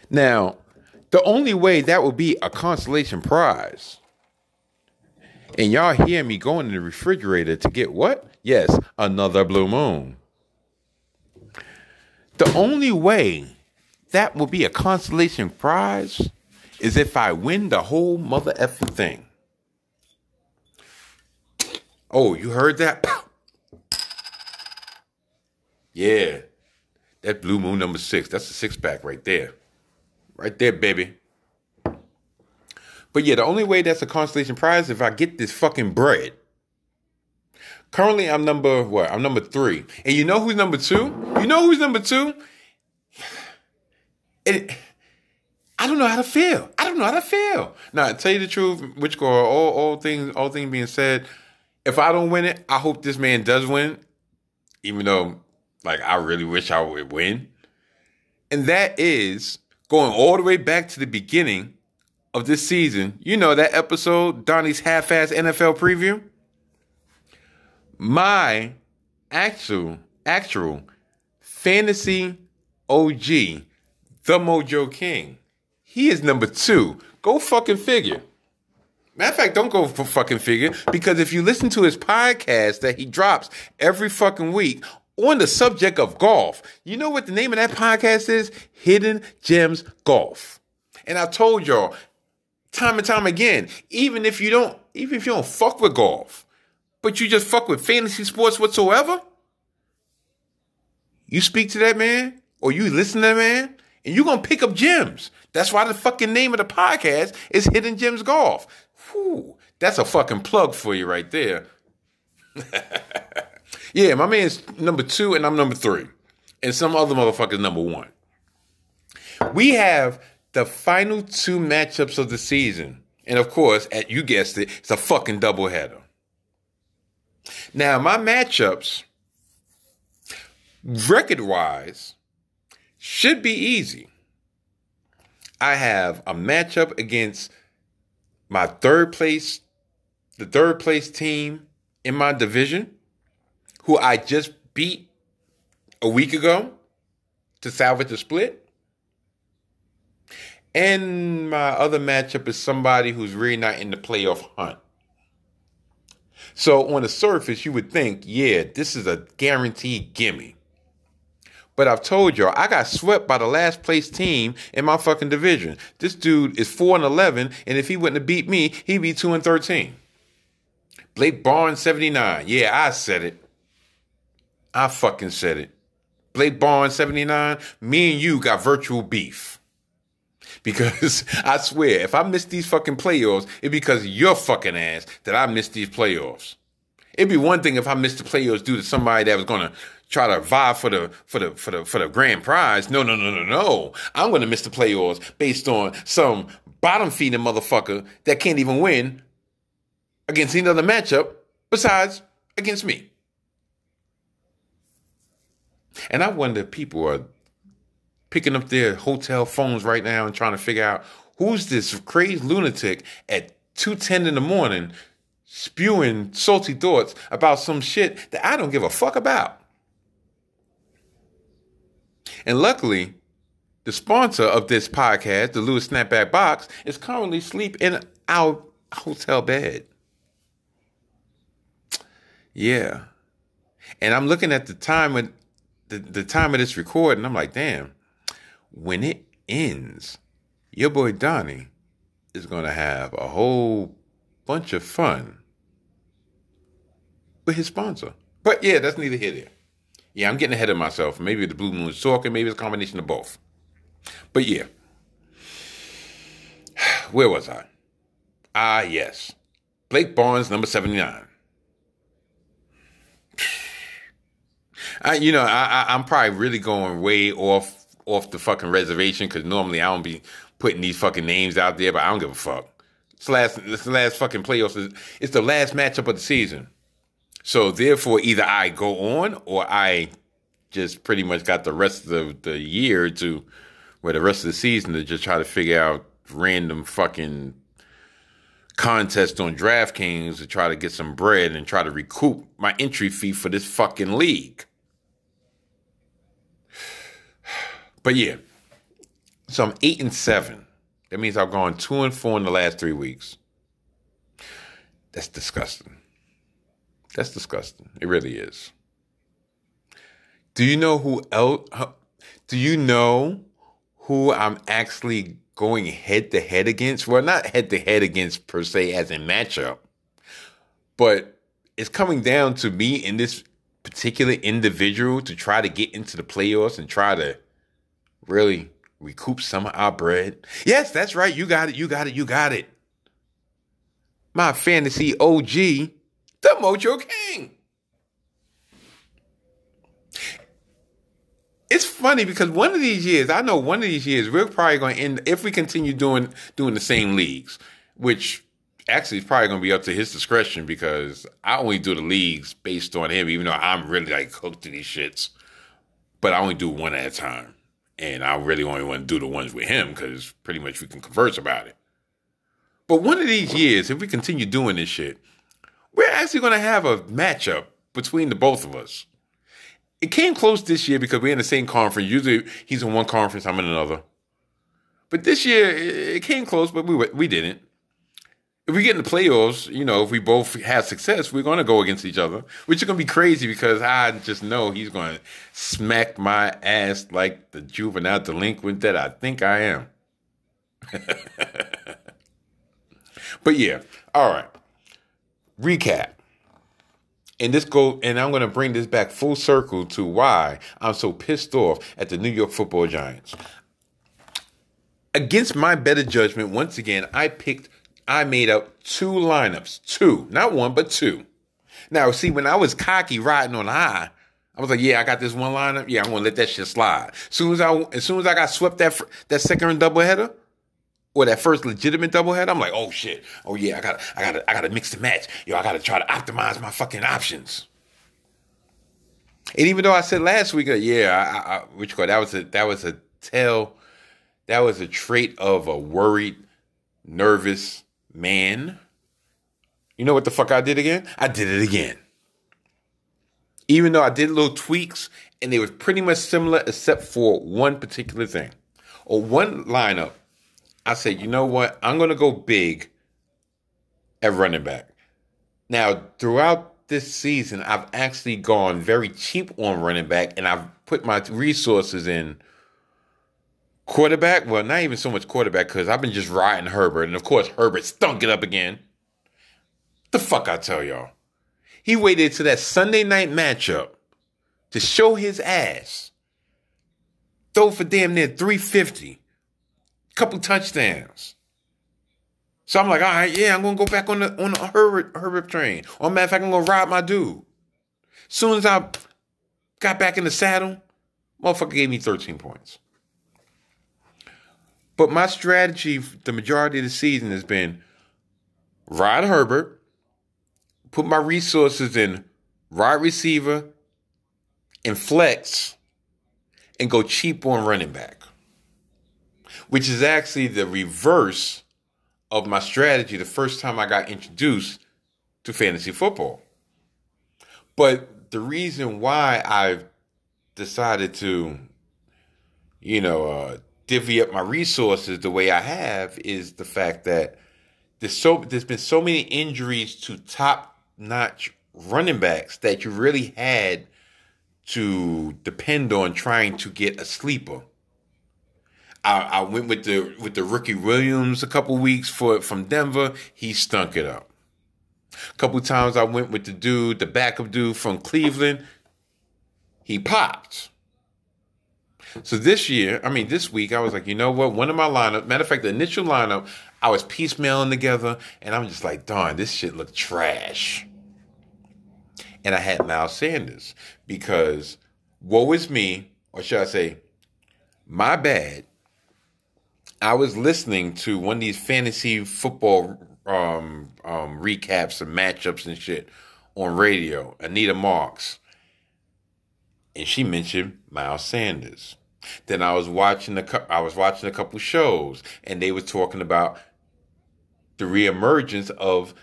Now, the only way that would be a consolation prize. And y'all hear me going in the refrigerator to get what? Yes, another blue moon. The only way that will be a consolation prize is if I win the whole mother effing thing. Oh, you heard that? Yeah. That Blue Moon number six. That's a six pack right there. Right there, baby. But yeah, the only way that's a constellation prize is if I get this fucking bread. Currently, I'm number what? I'm number three. And you know who's number two? You know who's number two? It, I don't know how to feel. I don't know how to feel. Now, tell you the truth, which go all all things all things being said, if I don't win it, I hope this man does win. Even though like I really wish I would win. And that is going all the way back to the beginning of this season. You know that episode, Donnie's half-ass NFL preview? My actual actual fantasy OG, the Mojo King. He is number two. Go fucking figure. Matter of fact, don't go for fucking figure because if you listen to his podcast that he drops every fucking week on the subject of golf. You know what the name of that podcast is? Hidden Gems Golf. And I told y'all time and time again, even if you don't, even if you don't fuck with golf, but you just fuck with fantasy sports whatsoever, you speak to that man or you listen to that man and you're going to pick up gems. That's why the fucking name of the podcast is Hidden Gems Golf. Whew, that's a fucking plug for you right there. Yeah, my man's number two and I'm number three. And some other motherfuckers number one. We have the final two matchups of the season. And of course, at you guessed it, it's a fucking doubleheader. Now, my matchups, record wise, should be easy. I have a matchup against my third place, the third place team in my division who I just beat a week ago to salvage the split. And my other matchup is somebody who's really not in the playoff hunt. So on the surface, you would think, yeah, this is a guaranteed gimme. But I've told y'all, I got swept by the last place team in my fucking division. This dude is 4 and 11, and if he wouldn't have beat me, he'd be 2 and 13. Blake Barnes 79. Yeah, I said it. I fucking said it. Blake Barnes 79, me and you got virtual beef. Because I swear, if I miss these fucking playoffs, it's because of your fucking ass that I missed these playoffs. It'd be one thing if I missed the playoffs due to somebody that was gonna try to vie for the for the for the for the grand prize. No, no, no, no, no. I'm gonna miss the playoffs based on some bottom feeding motherfucker that can't even win against any other matchup besides against me. And I wonder if people are picking up their hotel phones right now and trying to figure out who's this crazed lunatic at 2.10 in the morning spewing salty thoughts about some shit that I don't give a fuck about. And luckily, the sponsor of this podcast, the Lewis Snapback Box, is currently asleep in our hotel bed. Yeah. And I'm looking at the time of the, the time of this recording, I'm like, damn, when it ends, your boy Donnie is gonna have a whole bunch of fun with his sponsor. But yeah, that's neither here nor there. Yeah, I'm getting ahead of myself. Maybe the Blue Moon's talking, maybe it's a combination of both. But yeah. Where was I? Ah, yes. Blake Barnes, number 79. I, you know, I, I, am probably really going way off off the fucking reservation because normally I don't be putting these fucking names out there, but I don't give a fuck. It's the last, it's the last fucking playoffs. It's the last matchup of the season. So therefore, either I go on or I just pretty much got the rest of the year to, or the rest of the season to just try to figure out random fucking contest on DraftKings to try to get some bread and try to recoup my entry fee for this fucking league. But yeah, so I'm eight and seven. That means I've gone two and four in the last three weeks. That's disgusting. That's disgusting. It really is. Do you know who else? Do you know who I'm actually going head to head against? Well, not head to head against per se as a matchup, but it's coming down to me and this particular individual to try to get into the playoffs and try to really recoup some of our bread. Yes, that's right. You got it. You got it. You got it. My fantasy OG the Mojo King. It's funny because one of these years, I know one of these years, we're probably going to end if we continue doing doing the same leagues, which actually is probably going to be up to his discretion because I only do the leagues based on him, even though I'm really like hooked to these shits. But I only do one at a time, and I really only want to do the ones with him because pretty much we can converse about it. But one of these years, if we continue doing this shit, we're actually going to have a matchup between the both of us. It came close this year because we're in the same conference. Usually he's in one conference, I'm in another. But this year it came close, but we we didn't. If we get in the playoffs, you know, if we both have success, we're going to go against each other, which is going to be crazy because I just know he's going to smack my ass like the juvenile delinquent that I think I am. but yeah, all right recap. And this go and I'm going to bring this back full circle to why I'm so pissed off at the New York Football Giants. Against my better judgment, once again, I picked I made up two lineups, two, not one, but two. Now, see, when I was cocky riding on high, I was like, "Yeah, I got this one lineup. Yeah, I'm gonna let that shit slide." As soon as I, as soon as I got swept that that second doubleheader, or that first legitimate doubleheader, I'm like, oh shit, oh yeah, I got, I got, I got to mix the match. Yo, I got to try to optimize my fucking options. And even though I said last week, uh, yeah, I, I, which call that was a that was a tell, that was a trait of a worried, nervous man. You know what the fuck I did again? I did it again. Even though I did little tweaks and they were pretty much similar except for one particular thing or one lineup I said, you know what? I'm going to go big at running back. Now, throughout this season, I've actually gone very cheap on running back, and I've put my resources in quarterback. Well, not even so much quarterback because I've been just riding Herbert, and of course Herbert stunk it up again. The fuck I tell y'all, he waited to that Sunday night matchup to show his ass. Throw for damn near 350. Couple touchdowns. So I'm like, all right, yeah, I'm gonna go back on the on the Herbert Herbert train. Or matter of fact, I'm gonna ride my dude. Soon as I got back in the saddle, motherfucker gave me 13 points. But my strategy the majority of the season has been Rod Herbert, put my resources in wide receiver and flex, and go cheap on running back. Which is actually the reverse of my strategy the first time I got introduced to fantasy football. But the reason why I've decided to, you know, uh, divvy up my resources the way I have is the fact that there's so there's been so many injuries to top notch running backs that you really had to depend on trying to get a sleeper. I, I went with the with the rookie Williams a couple weeks for from Denver. He stunk it up. A couple times I went with the dude, the backup dude from Cleveland. He popped. So this year, I mean this week, I was like, you know what? One of my lineup, matter of fact, the initial lineup, I was piecemealing together, and I'm just like, darn, this shit looked trash. And I had Miles Sanders because woe is me, or should I say, my bad I was listening to one of these fantasy football um, um, recaps and matchups and shit on radio. Anita Marks, and she mentioned Miles Sanders. Then I was watching a was watching a couple shows, and they were talking about the reemergence of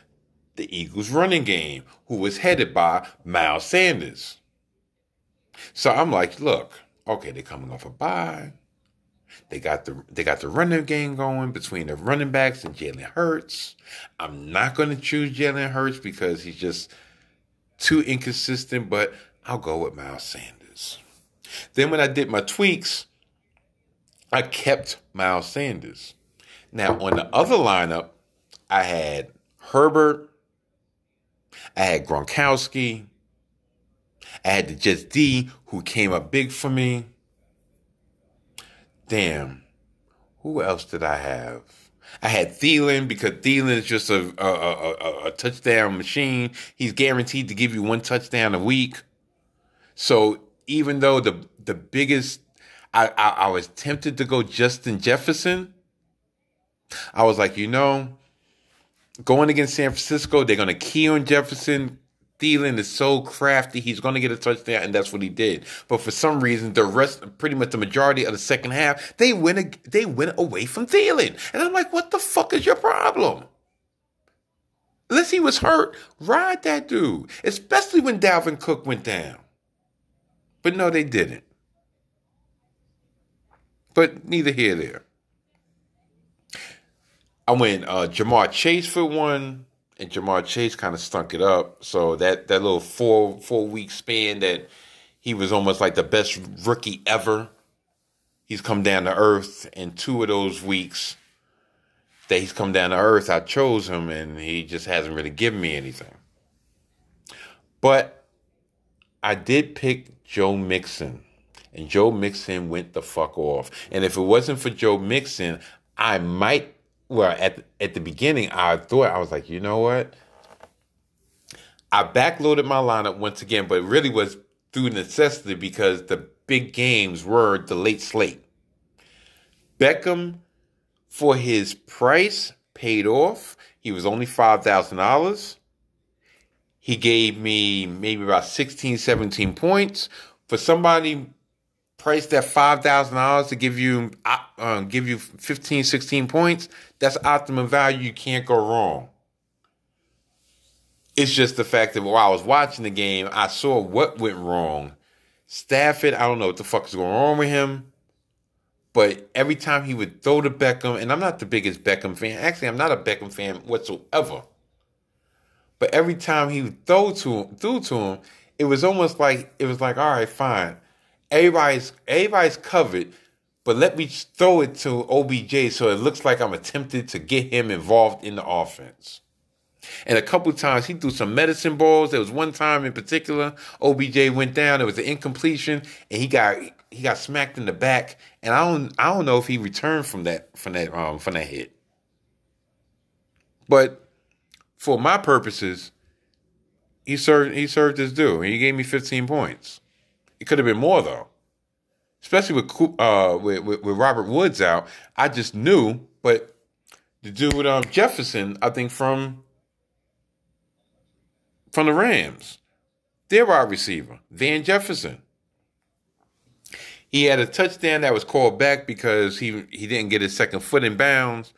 the Eagles running game, who was headed by Miles Sanders. So I'm like, look, okay, they're coming off a bye. They got the they got the running game going between the running backs and Jalen Hurts. I'm not going to choose Jalen Hurts because he's just too inconsistent, but I'll go with Miles Sanders. Then when I did my tweaks, I kept Miles Sanders. Now on the other lineup, I had Herbert, I had Gronkowski, I had the Jets D who came up big for me damn, who else did I have? I had Thielen because Thielen is just a, a, a, a, touchdown machine. He's guaranteed to give you one touchdown a week. So even though the the biggest, I, I, I was tempted to go Justin Jefferson. I was like, you know, going against San Francisco, they're to key on Jefferson. Thielen is so crafty. He's to get a touchdown, and that's what he did. But for some reason, the rest, pretty much the majority of the second half, they went they went away from Thielen, and I'm like, what the fuck is your problem? Unless he was hurt, ride that dude, especially when Dalvin Cook went down. But no, they didn't. But neither here there. I went uh, Ja'Marr Chase for one and Ja'Marr Chase kind of stunk it up. So that that little four four week span that he was almost like the best rookie ever. He's come down to earth, and two of those weeks that he's come down to earth, I chose him, and he just hasn't really given me anything. But I did pick Joe Mixon, and Joe Mixon went the fuck off. And if it wasn't for Joe Mixon, I might well at at the beginning I thought I was like, you know what? I backloaded my lineup once again, but it really was through necessity because the big games were the late slate. Beckham, for his price, paid off. He was only five thousand dollars. He gave me maybe about 16, 17 points. For somebody priced at five thousand dollars to give you uh, give you 15, 16 points, that's optimum value. You can't go wrong. It's just the fact that while I was watching the game, I saw what went wrong. Stafford, I don't know what the fuck is going on with him. But every time he would throw to Beckham, and I'm not the biggest Beckham fan. Actually, I'm not a Beckham fan whatsoever. But every time he would throw to him, threw to him, it was almost like it was like, all right, fine. Everybody's everybody's covered, but let me throw it to OBJ so it looks like I'm attempted to get him involved in the offense. And a couple times he threw some medicine balls. There was one time in particular, OBJ went down. It was an incompletion, and he got he got smacked in the back. And I don't I don't know if he returned from that from that um from that hit. But for my purposes, he served he served his due. He gave me 15 points. It could have been more though, especially with uh with, with, with Robert Woods out. I just knew, but the dude um, Jefferson, I think from from the Rams, their wide receiver Van Jefferson. He had a touchdown that was called back because he he didn't get his second foot in bounds.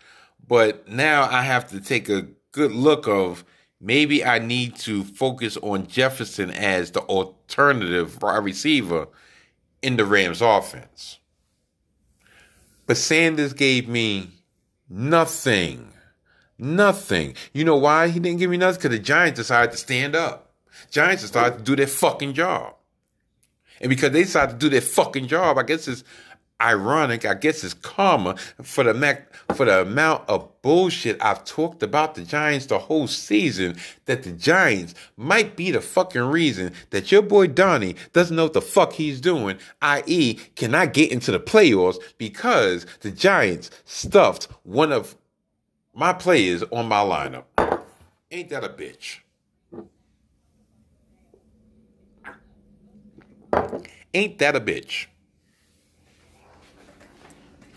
But now I have to take a good look of maybe I need to focus on Jefferson as the alternative wide receiver in the Rams offense. But Sanders gave me nothing. Nothing. You know why he didn't give me nothing? Because the Giants decided to stand up. Giants decided to do their fucking job. And because they decided to do their fucking job, I guess it's ironic, I guess it's karma for the mac- for the amount of bullshit I've talked about the Giants the whole season that the Giants might be the fucking reason that your boy Donnie doesn't know what the fuck he's doing, i.e., cannot get into the playoffs because the Giants stuffed one of my players on my lineup. Ain't that a bitch? Ain't that a bitch?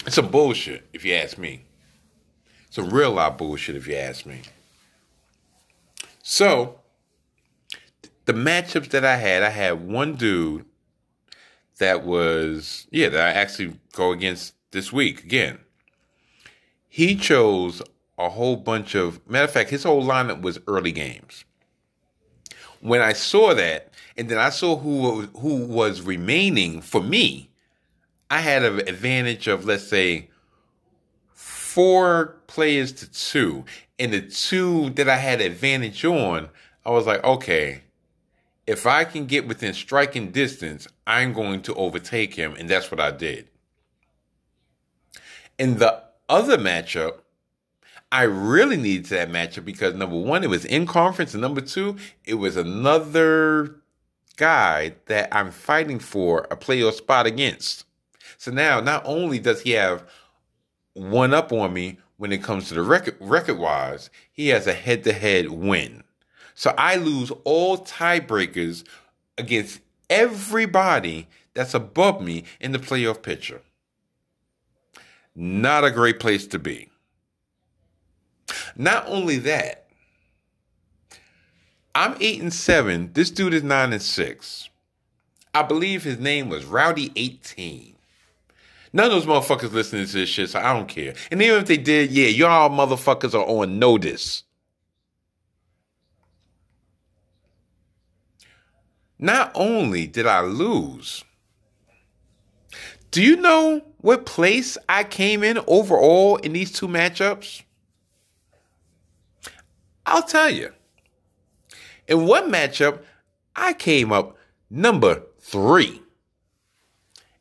It's some bullshit, if you ask me. A real life bullshit, if you ask me. So, the matchups that I had, I had one dude that was, yeah, that I actually go against this week again. He chose a whole bunch of, matter of fact, his whole lineup was early games. When I saw that, and then I saw who who was remaining for me, I had an advantage of let's say four players to two, and the two that I had advantage on, I was like, okay, if I can get within striking distance, I'm going to overtake him, and that's what I did. In the other matchup, I really needed that matchup because number one, it was in conference, and number two, it was another guy that I'm fighting for a playoff spot against. So now, not only does he have one up on me when it comes to the record record wise, he has a head to head win. So I lose all tiebreakers against everybody that's above me in the playoff picture. Not a great place to be. Not only that, I'm eight and seven. This dude is nine and six. I believe his name was Rowdy 18. None of those motherfuckers listening to this shit, so I don't care. And even if they did, yeah, y'all motherfuckers are on notice. Not only did I lose, do you know what place I came in overall in these two matchups? I'll tell you. In one matchup, I came up number three.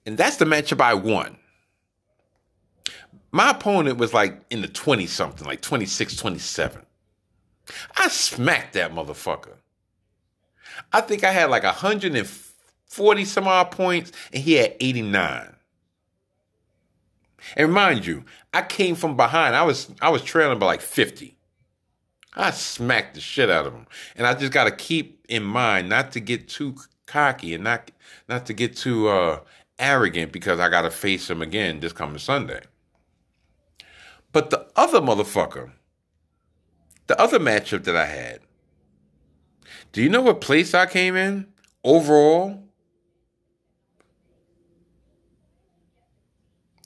And that's the matchup I won. My opponent was like in the 20 something, like 26, 27. I smacked that motherfucker. I think I had like 140 some odd points and he had 89. And mind you, I came from behind. I was I was trailing by like 50. I smacked the shit out of him. And I just got to keep in mind not to get too cocky and not not to get too uh arrogant because I got to face him again this coming Sunday. But the other motherfucker, the other matchup that I had, do you know what place I came in overall?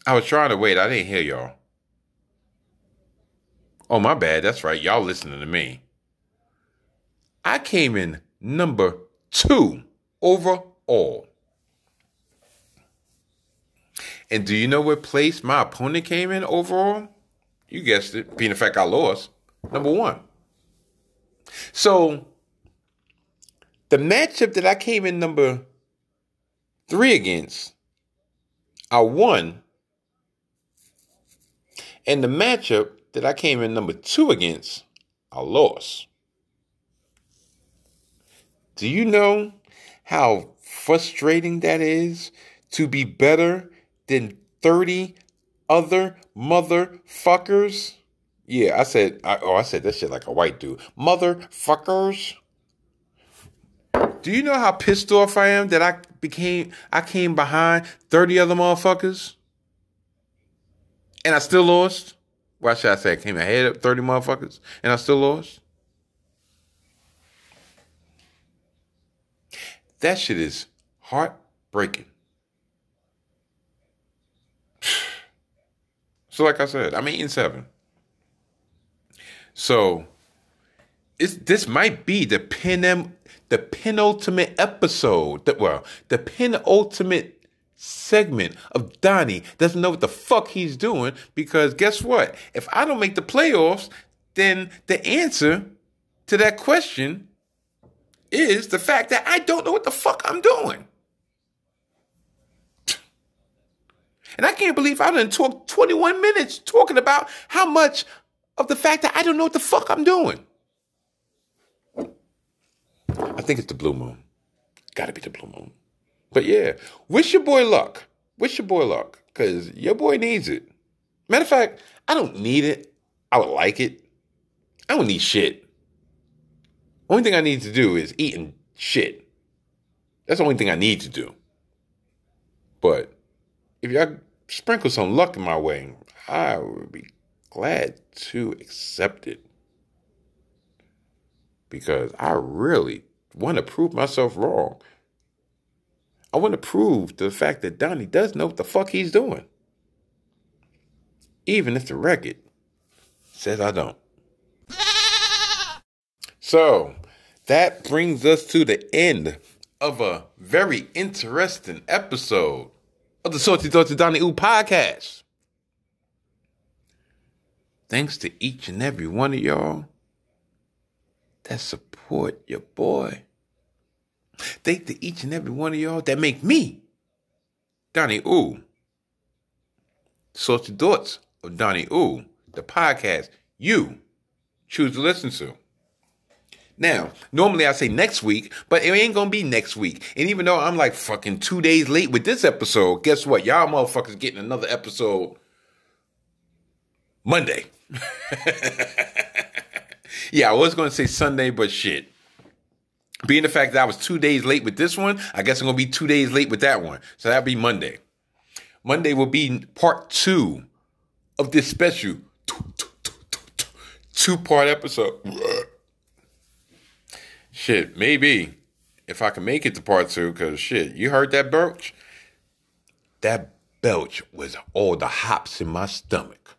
I was trying to wait. I didn't hear y'all. Oh, my bad. That's right. Y'all listening to me. I came in number two overall. And do you know what place my opponent came in overall? You guessed it. Being the fact I lost. Number one. So the matchup that I came in number three against, I won. And the matchup that I came in number two against, I lost. Do you know how frustrating that is to be better than 30 other motherfuckers? Yeah, I said, I, oh, I said that shit like a white dude. Motherfuckers. Do you know how pissed off I am that I became, I came behind 30 other motherfuckers? And I still lost? Why should I say I came ahead of 30 motherfuckers and I still lost? That shit is heartbreaking. So, like I said, I'm eating seven. So, it's, this might be the pen the penultimate episode. Well, the penultimate segment of Donnie doesn't know what the fuck he's doing because guess what? If I don't make the playoffs, then the answer to that question is the fact that I don't know what the fuck I'm doing. And I can't believe I didn't talk 21 minutes talking about how much of the fact that I don't know what the fuck I'm doing. I think it's the blue moon. Gotta be the blue moon. But yeah, wish your boy luck. Wish your boy luck. Cause your boy needs it. Matter of fact, I don't need it. I would like it. I don't need shit. Only thing I need to do is eat and shit. That's the only thing I need to do. But if y'all sprinkle some luck in my way, I would be glad to accept it. Because I really want to prove myself wrong. I want to prove the fact that Donnie does know what the fuck he's doing. Even if the record says I don't. So that brings us to the end of a very interesting episode of the Thoughts of Donnie Ooh podcast. Thanks to each and every one of y'all that support your boy. Thank to each and every one of y'all that make me, Donnie Ooh, Salty Thoughts of Donnie Ooh, the podcast you choose to listen to. Now, normally I say next week, but it ain't gonna be next week. And even though I'm like fucking two days late with this episode, guess what? Y'all motherfuckers getting another episode Monday. yeah, I was gonna say Sunday, but shit. Being the fact that I was two days late with this one, I guess I'm gonna be two days late with that one. So that'll be Monday. Monday will be part two of this special two part episode. Shit, maybe if I can make it to part two, because shit, you heard that belch? That belch was all the hops in my stomach.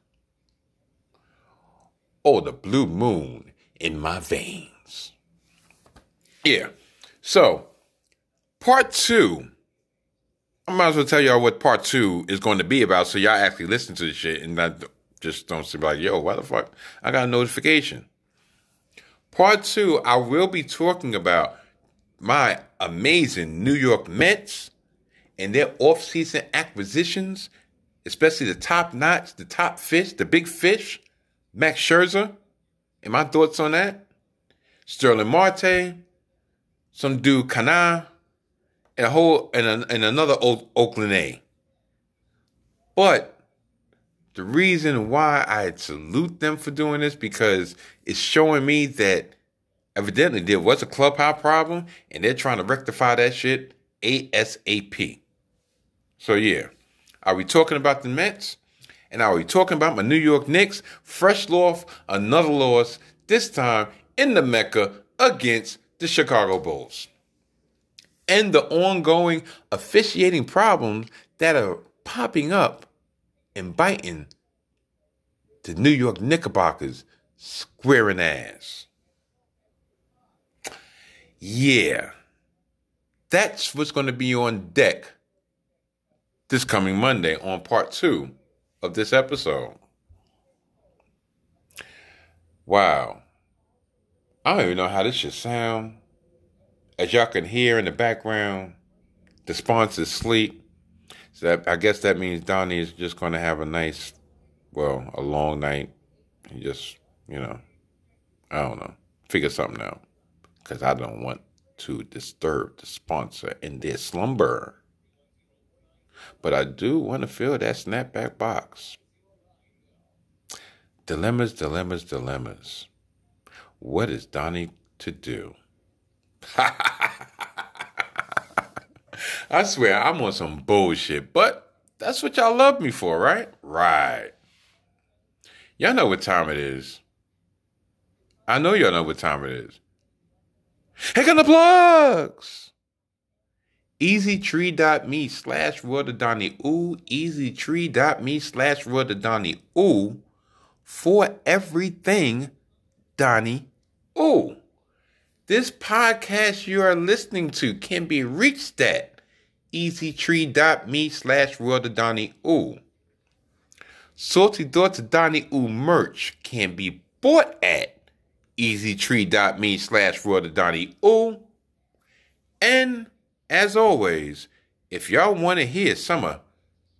All the blue moon in my veins. Yeah. So, part two, I might as well tell y'all what part two is going to be about so y'all actually listen to the shit and not just don't say like, yo, why the fuck? I got a notification. Part two, I will be talking about my amazing New York Mets and their offseason acquisitions, especially the top notch, the top fish, the big fish, Max Scherzer, and my thoughts on that. Starling Marte, some dude Canha, and a whole and, a, and another old Oakland A. But the reason why I salute them for doing this because it's showing me that evidently there was a clubhouse problem and they're trying to rectify that shit ASAP. So yeah, are we talking about the Mets? And are we talking about my New York Knicks? Fresh loss, another loss, this time in the Mecca against the Chicago Bulls. And the ongoing officiating problems that are popping up and biting the New York Knickerbockers squaring ass. Yeah, that's what's going to be on deck this coming Monday on part two of this episode. Wow. I don't even know how this should sound. As y'all can hear in the background, the sponsor's sleep. That, I guess that means Donnie is just going to have a nice, well, a long night. And just, you know, I don't know, figure something out. Because I don't want to disturb the sponsor in their slumber. But I do want to fill that snapback box. Dilemmas, dilemmas, dilemmas. What is Donnie to do? I swear I'm on some bullshit, but that's what y'all love me for, right? Right. Y'all know what time it is. I know y'all know what time it is. Heck on the plugs! Easytree.me slash Donnie Ooh. Easytree.me slash Donnie Ooh. For everything Donnie Ooh. This podcast you are listening to can be reached at easytree.me slash Donnie Ooh. Salty Thoughts of Donnie Ooh merch can be bought at easytree.me slash Donnie Ooh. And as always, if y'all want to hear some of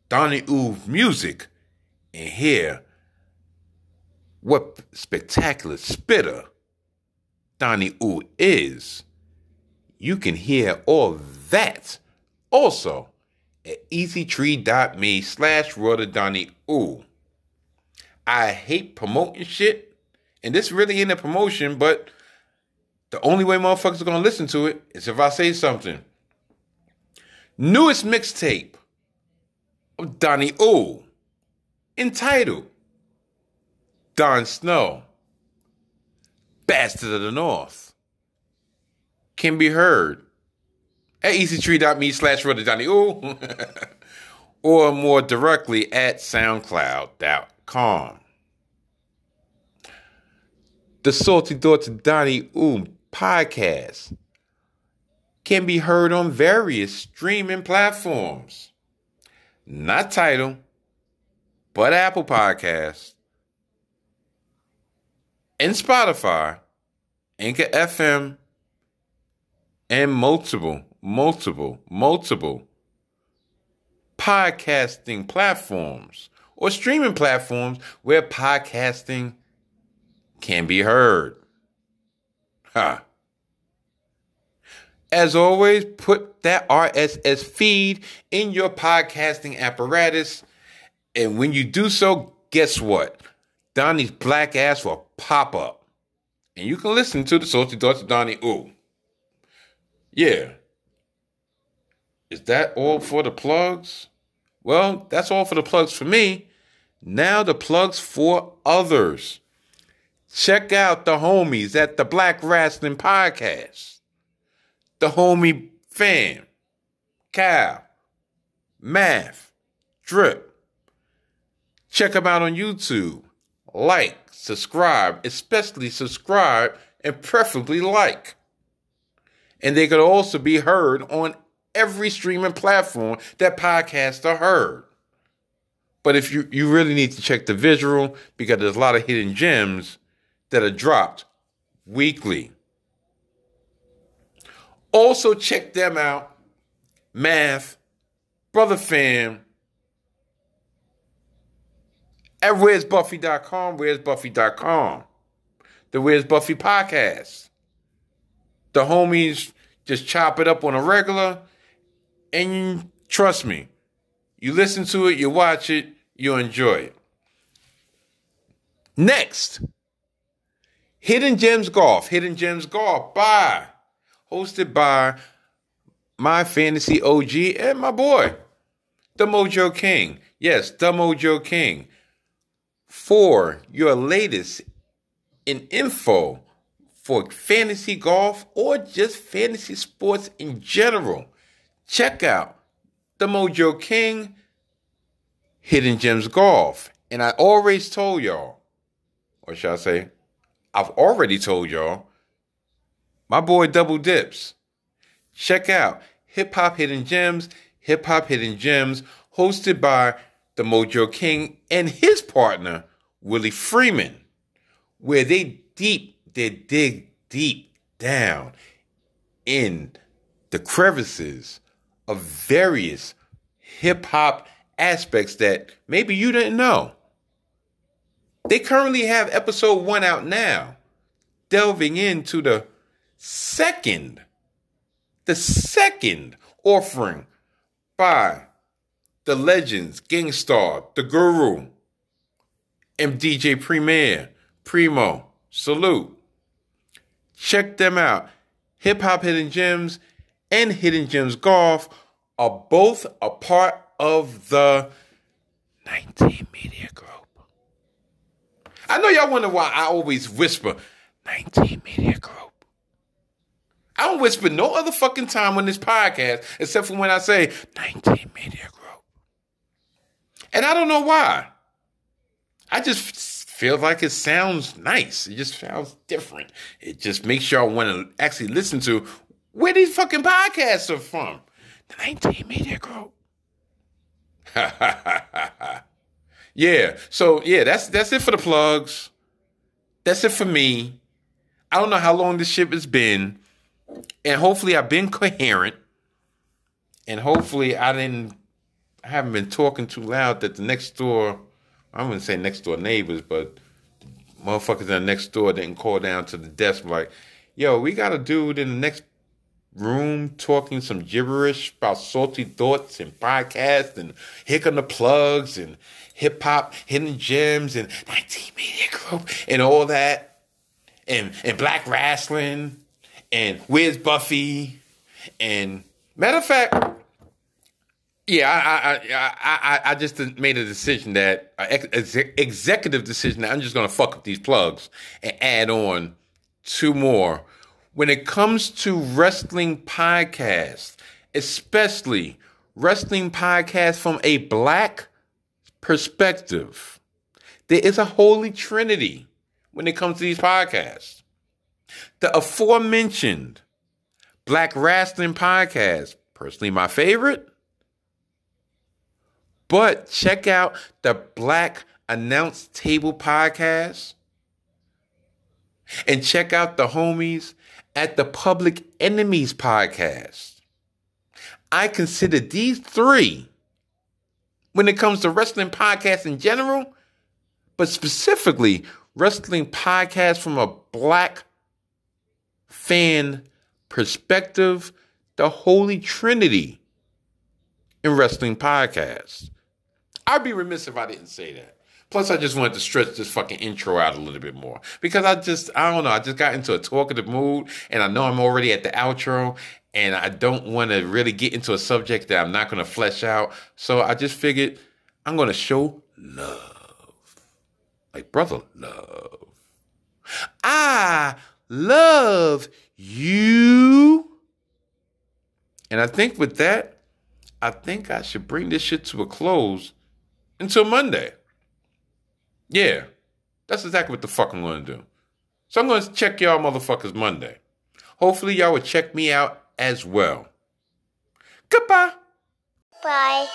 Donnie Ooh's music and hear what spectacular spitter Donnie Ooh is, you can hear all that also at easytree.me slash Donnie Ooh. I hate promoting shit, and this really ain't a promotion, but the only way motherfuckers are gonna listen to it is if I say something. Newest mixtape of Donnie Ooh, entitled Don Snow Bastard of the North can be heard at easytree.me slash Donnie Ooh or more directly at soundcloud.com. The Salty Thoughts of Donnie Ooh podcast can be heard on various streaming platforms. Not Tidal, but Apple Podcasts, and Spotify, Anchor FM, and multiple, multiple, multiple podcasting platforms or streaming platforms where podcasting can be heard. Ha. As always, put that RSS feed in your podcasting apparatus. And when you do so, guess what? Donnie's black ass will pop up. And you can listen to the Salty Thoughts of Donnie Ooh. Yeah. Is that all for the plugs? Well, that's all for the plugs for me. Now the plugs for others. Check out the homies at the Black Wrestling Podcast. The homie fam, Cal, Math, Drip. Check them out on YouTube like, subscribe, especially subscribe, and preferably like. And they could also be heard on every streaming platform that podcasts are heard. But if you, you really need to check the visual because there's a lot of hidden gems that are dropped weekly. Also check them out. Math, Brother Fam, at where'sbuffy.com, where'sbuffy.com. The Where's Buffy podcast. The homies just chop it up on a regular, and trust me, you listen to it, you watch it, you enjoy it. Next, Hidden Gems Golf. Hidden Gems Golf by, hosted by my fantasy OG and my boy, the Mojo King. Yes, the Mojo King for your latest in info for fantasy golf or just fantasy sports in general, check out the Mojo King Hidden Gems Golf. And I always told y'all, or shall I say, I've already told y'all, my boy Double Dips. Check out Hip Hop Hidden Gems, Hip Hop Hidden Gems, hosted by the Mojo King and his partner, Willie Freeman, where they deep, they dig deep down in the crevices of various hip hop aspects that maybe you didn't know. They currently have episode one out now, delving into the second, the second offering by the legends, Gang Starr, the Guru, and DJ Premier, Primo, Salute. Check them out. Hip Hop Hidden Gems and Hidden Gems Golf are both a part of the 19 Media Group. I know y'all wonder why I always whisper 19 Media Group. I don't whisper no other fucking time on this podcast except for when I say 19 Media Group. And I don't know why. I just feel like it sounds nice. It just sounds different. It just makes y'all want to actually listen to where these fucking podcasts are from. The 19 Media Group. yeah. So yeah, that's that's it for the plugs. That's it for me. I don't know how long this ship has been. And hopefully I've been coherent. And hopefully I didn't I haven't been talking too loud that the next door I wouldn't say next door neighbors, but motherfuckers in the next door didn't call down to the desk like, yo, we got a dude in the next room talking some gibberish about salty thoughts and podcasts and hicking the plugs and hip hop hidden gems and 19 media group and all that and and black wrestling and where's Buffy and matter of fact yeah, I I I I just made a decision that ex- executive decision that I'm just gonna fuck up these plugs and add on two more when it comes to wrestling podcasts, especially wrestling podcasts from a black perspective, there is a holy trinity when it comes to these podcasts. The aforementioned black wrestling podcast, personally my favorite, but check out the Black Announce Table podcast and check out the homies at the Public Enemies podcast. I consider these three, when it comes to wrestling podcasts in general, but specifically wrestling podcasts from a black fan perspective, the holy trinity in wrestling podcasts. I'd be remiss if I didn't say that. Plus, I just wanted to stretch this fucking intro out a little bit more because I just, I don't know, I just got into a talkative mood and I know I'm already at the outro and I don't want to really get into a subject that I'm not going to flesh out. So I just figured I'm going to show love. Like, brother, love. I love you. And I think with that, I think I should bring this shit to a close until Monday. Yeah, that's exactly what the fuck I'm going to do. So I'm going to check y'all motherfuckers Monday. Hopefully, y'all will check me out as well. Goodbye. Bye.